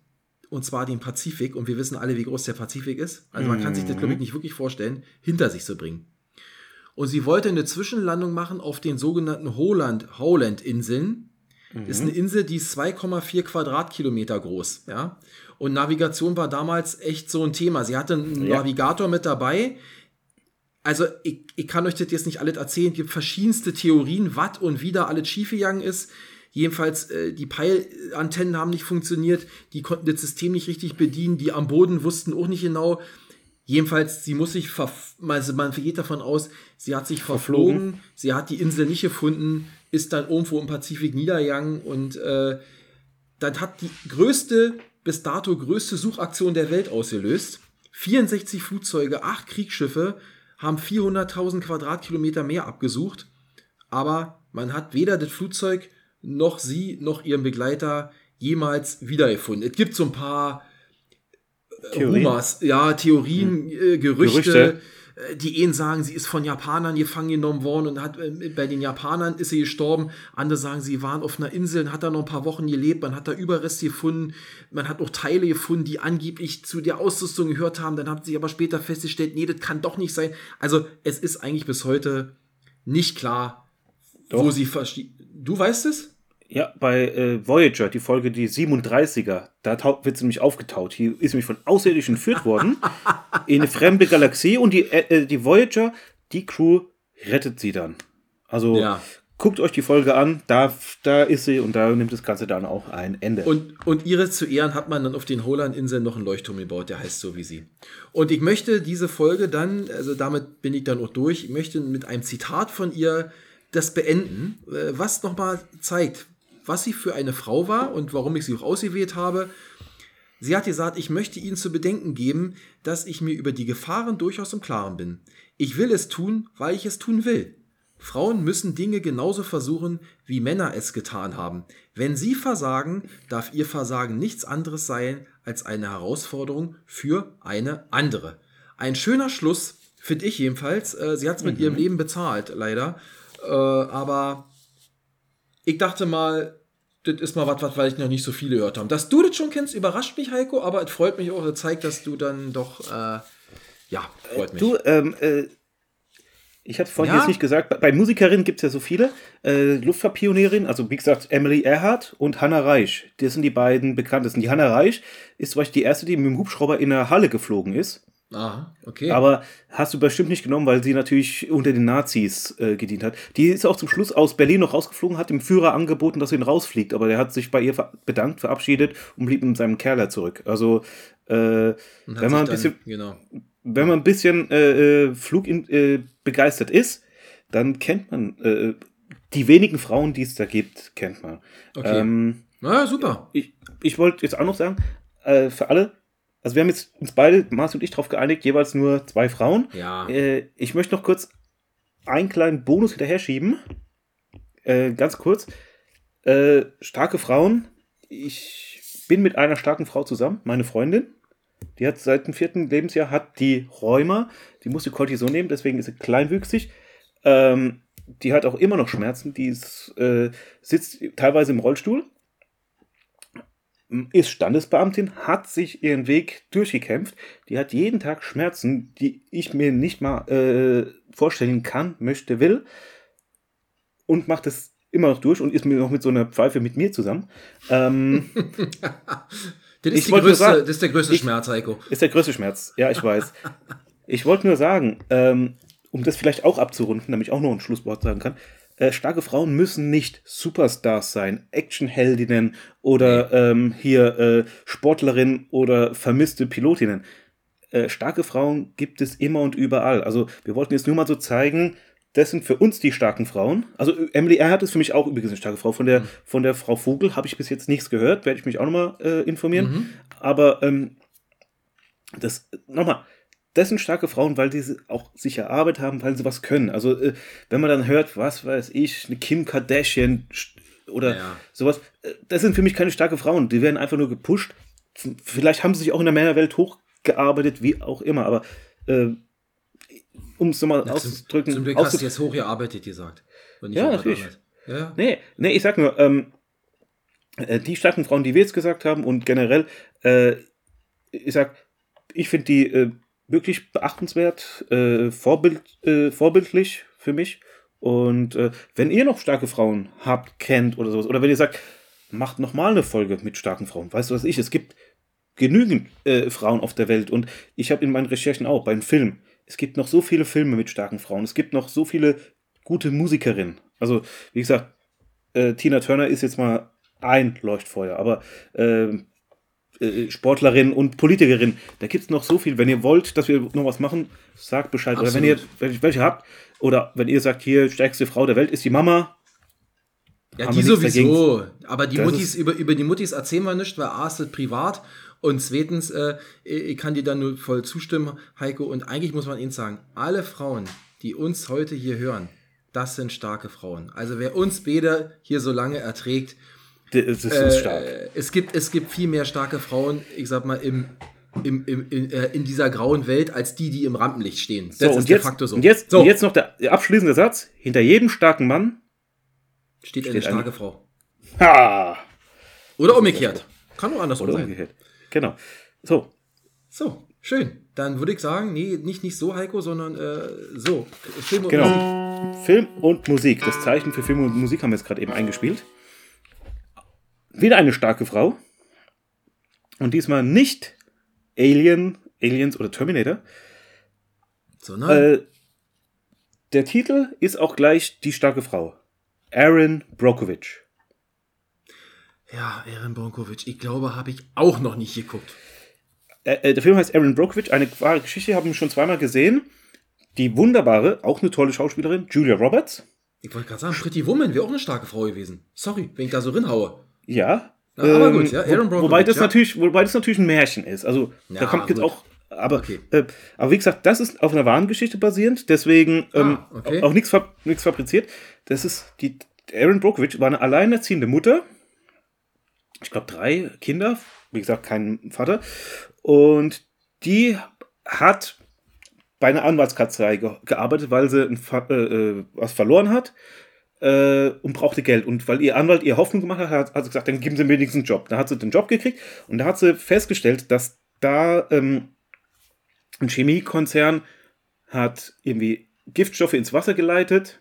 und zwar den Pazifik, und wir wissen alle, wie groß der Pazifik ist, also man kann sich das, glaube ich, nicht wirklich vorstellen, hinter sich zu bringen. Und sie wollte eine Zwischenlandung machen auf den sogenannten Holland, Howland-Inseln. Ist eine Insel, die ist 2,4 Quadratkilometer groß, ja. Und Navigation war damals echt so ein Thema. Sie hatte einen Ja. Navigator mit dabei. Also, ich, ich kann euch das jetzt nicht alles erzählen. Es gibt verschiedenste Theorien, was und wie da alles schiefgegangen ist. Jedenfalls, äh, die Peilantennen haben nicht funktioniert. Die konnten das System nicht richtig bedienen. Die am Boden wussten auch nicht genau. Jedenfalls, sie muss sich, also man geht davon aus, sie hat sich verflogen, Verflogen. sie hat die Insel nicht gefunden, ist dann irgendwo im Pazifik niedergegangen und äh, dann hat die größte, bis dato größte Suchaktion der Welt ausgelöst. 64 Flugzeuge, 8 Kriegsschiffe haben 400.000 Quadratkilometer mehr abgesucht, aber man hat weder das Flugzeug noch sie noch ihren Begleiter jemals wiedergefunden. Es gibt so ein paar Theorien. Rumors, ja, Theorien, äh, Gerüchte, Gerüchte. Äh, die einen sagen, sie ist von Japanern gefangen genommen worden und hat äh, bei den Japanern ist sie gestorben. Andere sagen, sie waren auf einer Insel und hat da noch ein paar Wochen gelebt. Man hat da Überreste gefunden. Man hat auch Teile gefunden, die angeblich zu der Ausrüstung gehört haben. Dann hat sie aber später festgestellt, nee, das kann doch nicht sein. Also es ist eigentlich bis heute nicht klar, wo Doch. sie versteht. Du weißt es? Ja, bei äh, Voyager, die Folge, die 37er, da wird sie nämlich aufgetaut. Hier ist nämlich von Außerirdischen entführt worden in eine fremde Galaxie und die, äh, äh, die Voyager, die Crew rettet sie dann. Also Ja. guckt euch die Folge an, da, da ist sie und da nimmt das Ganze dann auch ein Ende. Und, und ihre zu Ehren hat man dann auf den Holland-Inseln noch einen Leuchtturm gebaut, der heißt so wie sie. Und ich möchte diese Folge dann, also damit bin ich dann auch durch, ich möchte mit einem Zitat von ihr das beenden, äh, was nochmal zeigt, was sie für eine Frau war und warum ich sie auch ausgewählt habe. Sie hat gesagt, ich möchte Ihnen zu bedenken geben, dass ich mir über die Gefahren durchaus im Klaren bin. Ich will es tun, weil ich es tun will. Frauen müssen Dinge genauso versuchen, wie Männer es getan haben. Wenn sie versagen, darf ihr Versagen nichts anderes sein als eine Herausforderung für eine andere. Ein schöner Schluss, finde ich jedenfalls. Äh, Sie hat es mit ihrem Leben bezahlt, leider. Äh, aber ich dachte mal, das ist mal was, was weil ich noch nicht so viele gehört habe. Dass du das schon kennst, überrascht mich, Heiko, aber es freut mich auch, es zeigt, dass du dann doch, äh, ja, freut mich. Du, ähm, äh, ich hatte vorhin Ja? jetzt nicht gesagt, bei, bei Musikerinnen gibt es ja so viele. Äh, Luftfahrtpionierin, also wie gesagt, Emily Earhart und Hannah Reich. Das sind die beiden bekanntesten. Die Hannah Reich ist zum Beispiel die erste, die mit dem Hubschrauber in der Halle geflogen ist. Aha, okay. Aber hast du bestimmt nicht genommen, weil sie natürlich unter den Nazis äh, gedient hat. Die ist auch zum Schluss aus Berlin noch rausgeflogen, hat dem Führer angeboten, dass er ihn rausfliegt. Aber der hat sich bei ihr ver bedankt, verabschiedet und blieb mit seinem Kerler zurück. Also, äh, hat wenn man dann- bisschen Genau. wenn man ein bisschen äh, Flug in, äh, begeistert ist, dann kennt man äh, die wenigen Frauen, die es da gibt, kennt man. Okay. Ähm, Na, super. ich ich wollte jetzt auch noch sagen, äh, für alle, Also wir haben jetzt uns beide, Mars und ich, darauf geeinigt, jeweils nur zwei Frauen. Ja. Äh, ich möchte noch kurz einen kleinen Bonus hinterher schieben. Äh, ganz kurz. Äh, starke Frauen. Ich bin mit einer starken Frau zusammen, meine Freundin. Die hat seit dem vierten Lebensjahr hat die Rheuma. Die musste Cortison nehmen, deswegen ist sie kleinwüchsig. Ähm, die hat auch immer noch Schmerzen. Die ist, äh, sitzt teilweise im Rollstuhl. Ist Standesbeamtin, hat sich ihren Weg durchgekämpft. Die hat jeden Tag Schmerzen, die ich mir nicht mal äh, vorstellen kann, möchte, will. Und macht es immer noch durch und ist mir noch mit so einer Pfeife mit mir zusammen. Ähm, Das ist, größte, sagen- das ist der größte ich- Schmerz, Heiko. Ist der größte Schmerz. Ja, ich weiß. Ich wollte nur sagen, ähm, um das vielleicht auch abzurunden, damit ich auch noch ein Schlusswort sagen kann, äh, starke Frauen müssen nicht Superstars sein, Actionheldinnen oder ähm, hier äh, Sportlerinnen oder vermisste Pilotinnen. Äh, starke Frauen gibt es immer und überall. Also wir wollten jetzt nur mal so zeigen, das sind für uns die starken Frauen. Also Emily Earhart ist für mich auch übrigens eine starke Frau. Von der, von der Frau Vogel habe ich bis jetzt nichts gehört, werde ich mich auch nochmal äh, informieren. Aber ähm, das, nochmal, das sind starke Frauen, weil die auch sich erarbeitet haben, weil sie was können. Also, äh, wenn man dann hört, was weiß ich, eine Kim Kardashian oder Ja. sowas, äh, das sind für mich keine starke Frauen. Die werden einfach nur gepusht. Vielleicht haben sie sich auch in der Männerwelt hochgearbeitet, wie auch immer, aber äh, um es nochmal auszudrücken. zum Glück hast du jetzt hochgearbeitet gesagt. Und nicht Ja, hochgearbeitet. natürlich. Ja, ja. Nee, nee, ich sag nur, ähm, äh, die starken Frauen, die wir jetzt gesagt haben und generell, äh, ich sag, ich finde die äh, wirklich beachtenswert, äh, Vorbild, äh, vorbildlich für mich. Und äh, wenn ihr noch starke Frauen habt, kennt oder sowas, oder wenn ihr sagt, macht nochmal eine Folge mit starken Frauen, weißt du was ich, es gibt genügend äh, Frauen auf der Welt und ich habe in meinen Recherchen auch beim Film, es gibt noch so viele Filme mit starken Frauen, es gibt noch so viele gute Musikerinnen. Also, wie gesagt, äh, Tina Turner ist jetzt mal ein Leuchtfeuer, aber ähm, äh, Sportlerin und Politikerin, da gibt es noch so viel. Wenn ihr wollt, dass wir noch was machen, sagt Bescheid. Oder wenn ihr Absolut. ihr welche habt, oder wenn ihr sagt, hier, stärkste Frau der Welt ist die Mama, Ja, die sowieso. Aber die Das Muttis, über, über die Muttis erzählen wir nicht, weil A ist das privat und zweitens, äh, ich kann dir da nur voll zustimmen, Heiko. Und eigentlich muss man Ihnen sagen, alle Frauen, die uns heute hier hören, das sind starke Frauen. Also wer uns beide hier so lange erträgt, das ist äh, stark. es, gibt, es gibt viel mehr starke Frauen, ich sag mal, im, im, im, in, äh, in dieser grauen Welt, als die, die im Rampenlicht stehen. Das So, ist und de jetzt, facto so. und, jetzt, so und jetzt noch der abschließende Satz. Hinter jedem starken Mann. steht eine steht eine- starke Frau. Ha! Oder umgekehrt. Kann auch andersrum Oder sein. umgekehrt. Genau. So, So, schön. Dann würde ich sagen, nee, nicht, nicht so Heiko, sondern äh, so. Film und Genau. Musik. Film und Musik. Das Zeichen für Film und Musik haben wir jetzt gerade eben eingespielt. Wieder eine starke Frau. Und diesmal nicht Alien, Aliens oder Terminator. Sondern Äh, der Titel ist auch gleich die starke Frau. Aaron Brockovich. ja, Aaron Bonkovic, ich glaube, habe ich auch noch nicht geguckt. Äh, äh, der Film heißt Aaron Brockovich, eine wahre Geschichte, haben wir schon zweimal gesehen. Die wunderbare, auch eine tolle Schauspielerin, Julia Roberts. Ich wollte gerade sagen, Pretty Woman wäre auch eine starke Frau gewesen. Sorry, wenn ich da so rinhaue. Ja. Ja, aber Ähm, gut, ja, Aaron wo, Brockovich, wobei, das ja. natürlich, wobei das natürlich ein Märchen ist. Also, da Ja, kommt jetzt gut. auch. Aber, Okay. äh, aber wie gesagt, das ist auf einer wahren Geschichte basierend, deswegen ähm, Ah, okay. auch nichts fab fabriziert. Das ist die. Aaron Brockovich war eine alleinerziehende Mutter. Ich glaube, drei Kinder. Wie gesagt, kein Vater. Und die hat bei einer Anwaltskanzlei ge gearbeitet, weil sie ein, äh, äh, was verloren hat äh, und brauchte Geld. Und weil ihr Anwalt ihr Hoffnung gemacht hat, hat, sie gesagt, dann geben sie mir wenigstens einen Job. Da hat sie den Job gekriegt und da hat sie festgestellt, dass da ähm, ein Chemiekonzern hat irgendwie Giftstoffe ins Wasser geleitet,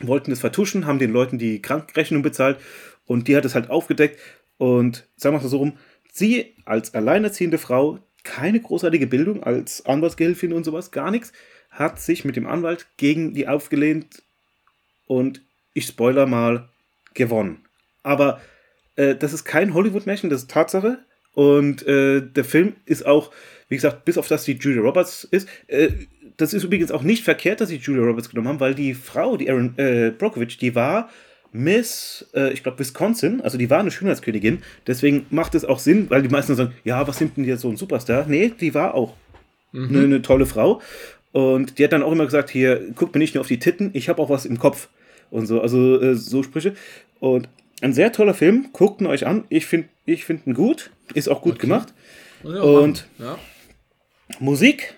wollten das vertuschen, haben den Leuten die Krankrechnung bezahlt und die hat es halt aufgedeckt. Und sagen wir es mal so rum, sie als alleinerziehende Frau, keine großartige Bildung als Anwaltsgehilfin und sowas, gar nichts, hat sich mit dem Anwalt gegen die aufgelehnt und ich spoiler mal, gewonnen. Aber äh, das ist kein Hollywood-Märchen, das ist Tatsache. Und äh, der Film ist auch, wie gesagt, bis auf das die Julia Roberts ist, äh, das ist übrigens auch nicht verkehrt, dass sie Julia Roberts genommen haben, weil die Frau, die Aaron äh, Brockovich, die war Miss, äh, ich glaube, Wisconsin. Also die war eine Schönheitskönigin. Deswegen macht es auch Sinn, weil die meisten sagen, ja, was nimmt denn hier so ein Superstar? Nee, die war auch eine, eine tolle Frau. Und die hat dann auch immer gesagt, hier, guckt mir nicht nur auf die Titten, ich habe auch was im Kopf. Und so, also äh, so Sprüche. Und ein sehr toller Film, guckt ihn euch an. Ich finde ich find ihn gut, ist auch gut gemacht. Ich auch Und ja. Musik,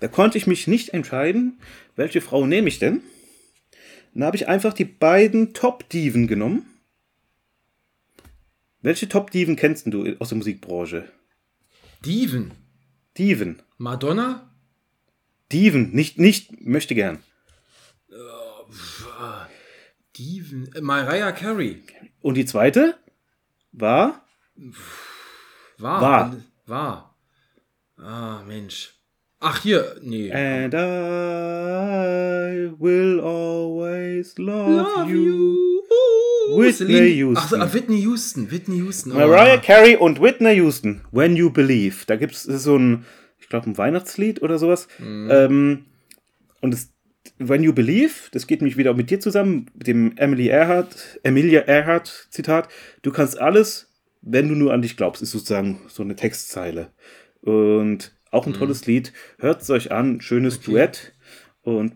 da konnte ich mich nicht entscheiden, welche Frau nehme ich denn. Dann habe ich einfach die beiden Top-Diven genommen. Welche Top-Diven kennst du aus der Musikbranche? Diven. Diven. Madonna? Diven, nicht, nicht, möchte gern. Diven. Äh, Mariah Carey. Und die zweite war War. War. War. Ah, Mensch. Ach, hier. Nee. And I will always love, you. Uh, Whitney Houston. Ach, Whitney Houston. Whitney Houston. Oh. Mariah Carey und Whitney Houston. When You Believe. Da gibt es so ein, ich glaube, ein Weihnachtslied oder sowas. Ähm, und das, When You Believe, das geht nämlich wieder mit dir zusammen, mit dem Emily Earhart, Emilia Earhart Zitat. Du kannst alles, wenn du nur an dich glaubst, ist sozusagen so eine Textzeile. Und auch ein tolles Lied. Hört es euch an, schönes Duett. Und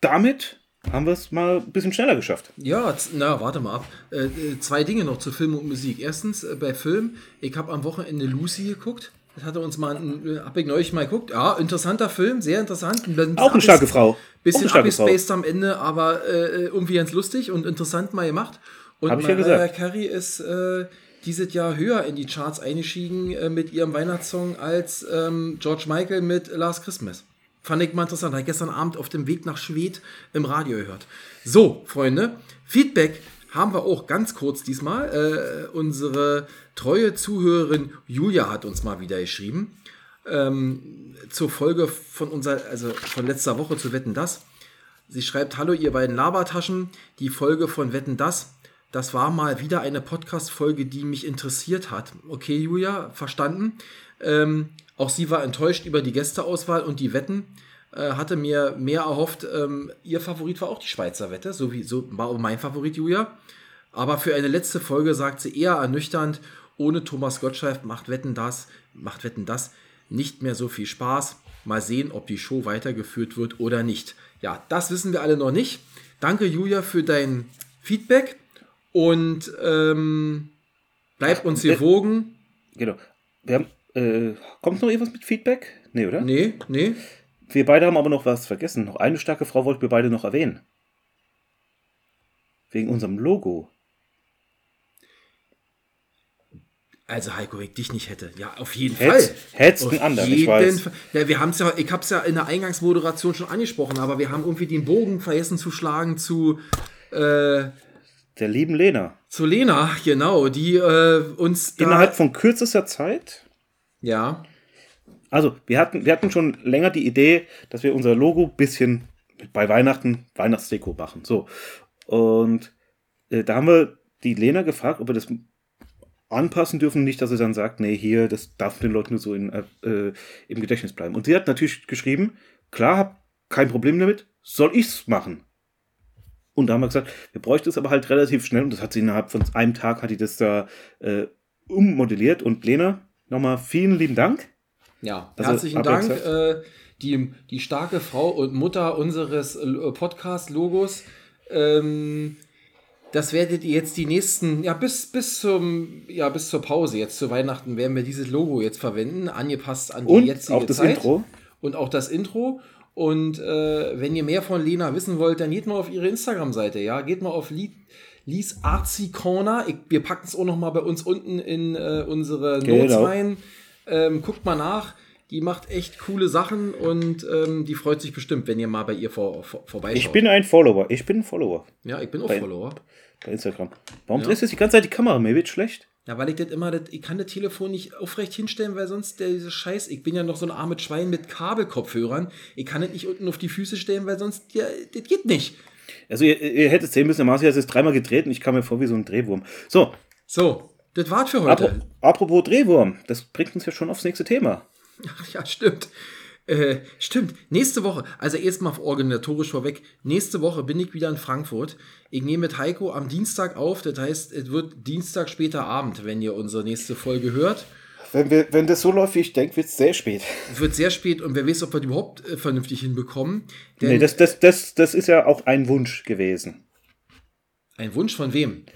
damit haben wir es mal ein bisschen schneller geschafft. Ja, na, warte mal ab. Äh, äh, zwei Dinge noch zu Film und Musik. Erstens, äh, bei Film, ich habe am Wochenende Lucy geguckt. Das hatte uns mal, äh, hab ich neulich mal geguckt. Ja, interessanter Film, sehr interessant. Ein Auch eine starke Frau. Bisschen abgespaced am Ende, aber äh, irgendwie ganz lustig und interessant mal gemacht. Und Hab ich ja gesagt. Carey ist äh, dieses Jahr höher in die Charts eingestiegen äh, mit ihrem Weihnachtssong als ähm, George Michael mit Last Christmas. Fand ich mal interessant. Habe ich gestern Abend auf dem Weg nach Schwedt im Radio gehört. So, Freunde, Feedback haben wir auch ganz kurz diesmal. Äh, unsere treue Zuhörerin Julia hat uns mal wieder geschrieben zur Folge von unserer, also von letzter Woche zu Wetten das. Sie schreibt: Hallo, ihr beiden Labertaschen. Die Folge von Wetten das. Das war mal wieder eine Podcast-Folge, die mich interessiert hat. Okay, Julia, verstanden. Ähm, auch sie war enttäuscht über die Gästeauswahl und die Wetten. Äh, hatte mir mehr erhofft. Ähm, ihr Favorit war auch die Schweizer Wette. So, wie, so war auch mein Favorit, Julia. Aber für eine letzte Folge sagt sie eher ernüchternd, ohne Thomas Gottschalk macht Wetten das, macht Wetten das nicht mehr so viel Spaß. Mal sehen, ob die Show weitergeführt wird oder nicht. Ja, das wissen wir alle noch nicht. Danke, Julia, für dein Feedback und ähm, bleib uns hier wogen. Genau. Wir haben, äh, kommt noch irgendwas mit Feedback? Nee, oder? Nee, nee. Wir beide haben aber noch was vergessen. Noch eine starke Frau wollten wir beide noch erwähnen. Wegen unserem Logo. Also Heiko, wenn ich dich nicht hätte. Ja, auf jeden Hätt's- Fall. hätt's Auf einen anderen, ich weiß. Fall. Ja, wir haben's ja, ich habe es ja in der Eingangsmoderation schon angesprochen, aber wir haben irgendwie den Bogen vergessen zu schlagen zu, äh, Der lieben Lena. zu Lena, genau, die äh, uns Innerhalb von kürzester Zeit. ja, Also, wir hatten, wir hatten schon länger die Idee, dass wir unser Logo bisschen bei Weihnachten Weihnachtsdeko machen. So. Und äh, da haben wir die Lena gefragt, ob wir das anpassen dürfen, nicht, dass sie dann sagt, nee, hier, das darf den Leuten nur so in, äh, im Gedächtnis bleiben. Und sie hat natürlich geschrieben, klar, hab kein Problem damit, soll ich's machen? Und da haben wir gesagt, wir bräuchten es aber halt relativ schnell und das hat sie innerhalb von einem Tag hat die das da äh, ummodelliert. Und Lena, nochmal vielen lieben Dank. Ja, Also, herzlichen Dank. Äh, die, die starke Frau und Mutter unseres äh, Podcast-Logos. Ähm, das werdet ihr jetzt die nächsten, ja, bis, bis zum, ja, bis zur Pause, jetzt zu Weihnachten, werden wir dieses Logo jetzt verwenden, angepasst an die Und jetzige auch das Zeit. Intro. Und auch das Intro. Und äh, wenn ihr mehr von Lena wissen wollt, dann geht mal auf ihre Instagram-Seite, ja. Geht mal auf Li Lies Artsy Corner. Ich, wir packen es auch noch mal bei uns unten in äh, unsere Genau. Notes rein. Ähm, guckt mal nach. Die macht echt coole Sachen und ähm, die freut sich bestimmt, wenn ihr mal bei ihr vor, vor, vorbeischaut. Ich bin ein Follower. Ich bin ein Follower ja, ich bin auch bei- Follower. bei Instagram. Warum Ja. drehst du jetzt die ganze Zeit die Kamera? Mir wird schlecht. Ja, weil ich das immer, das, ich kann das Telefon nicht aufrecht hinstellen, weil sonst der diese Scheiß, ich bin ja noch so ein armes Schwein mit Kabelkopfhörern. Ich kann das nicht unten auf die Füße stellen, weil sonst, ja, das geht nicht. Also ihr, ihr hättet sehen müssen, der Marci hat es dreimal gedreht und ich kam mir vor wie so ein Drehwurm. So, So, das war's für heute. apro apropos Drehwurm, das bringt uns ja schon aufs nächste Thema. Ach ja, stimmt. Äh, stimmt. Nächste Woche, also erstmal organisatorisch vorweg, nächste Woche bin ich wieder in Frankfurt. Ich nehme mit Heiko am Dienstag auf. Das heißt, es wird Dienstag später Abend, wenn ihr unsere nächste Folge hört. Wenn, wir, wenn das so läuft, wie ich denke, wird es sehr spät. Es wird sehr spät und wer weiß, ob wir die überhaupt äh, vernünftig hinbekommen. Denn Nee, das, das, das, das ist ja auch ein Wunsch gewesen. ein Wunsch von wem?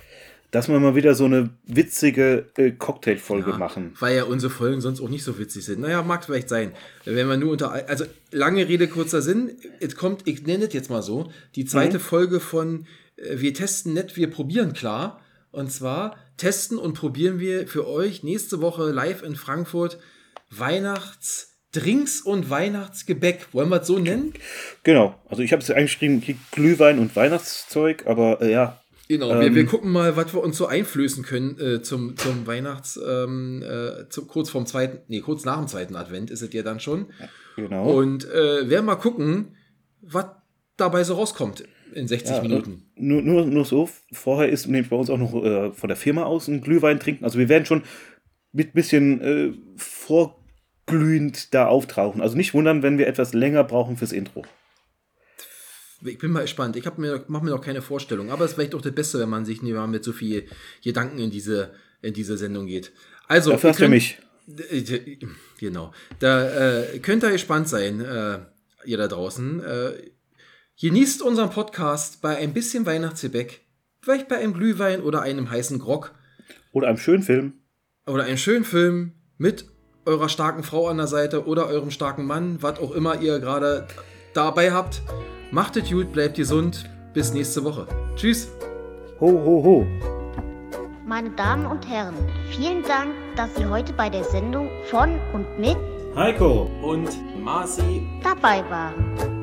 Dass wir mal wieder so eine witzige äh, Cocktailfolge Ja, machen. Weil ja unsere Folgen sonst auch nicht so witzig sind. Naja, mag vielleicht sein. Wenn man nur unter. Also, lange Rede, kurzer Sinn. Es kommt, ich nenne es jetzt mal so, die zweite Folge von äh, Wir testen nett, wir probieren klar. Und zwar testen und probieren wir für euch nächste Woche live in Frankfurt Weihnachtsdrinks und Weihnachtsgebäck. Wollen wir es so nennen? Genau. Also ich habe es eingeschrieben, Glühwein und Weihnachtszeug, aber äh, ja. Genau, wir, Ähm. wir gucken mal, was wir uns so einflößen können äh, zum, zum Weihnachts, ähm, äh, zu, kurz vom zweiten, nee, kurz nach dem zweiten Advent ist es ja dann schon. Genau. Und äh, werden mal gucken, was dabei so rauskommt in 60 Ja, Minuten. Nur, nur, nur so, vorher ist nämlich bei uns auch noch äh, von der Firma aus ein Glühwein trinken. Also wir werden schon mit bisschen äh, vorglühend da auftauchen. Also nicht wundern, wenn wir etwas länger brauchen fürs Intro. Ich bin mal gespannt. Ich mir, mach mir noch keine Vorstellung. Aber es ist vielleicht auch das Beste, wenn man sich nicht mal mit so viel Gedanken in diese, in diese Sendung geht. Also, Dafür hast könnt- mich. Äh, Genau. Da äh, könnt ihr gespannt sein, äh, ihr da draußen. Äh, genießt unseren Podcast bei ein bisschen Weihnachtsgebäck, vielleicht bei einem Glühwein oder einem heißen Grog Oder einem schönen Film. oder einem schönen Film mit eurer starken Frau an der Seite oder eurem starken Mann, was auch immer ihr gerade dabei habt. Macht es gut, bleibt gesund. Bis nächste Woche. Tschüss. Ho, ho, ho. Meine Damen und Herren, vielen Dank, dass Sie heute bei der Sendung von und mit Heiko. Und Marci dabei waren.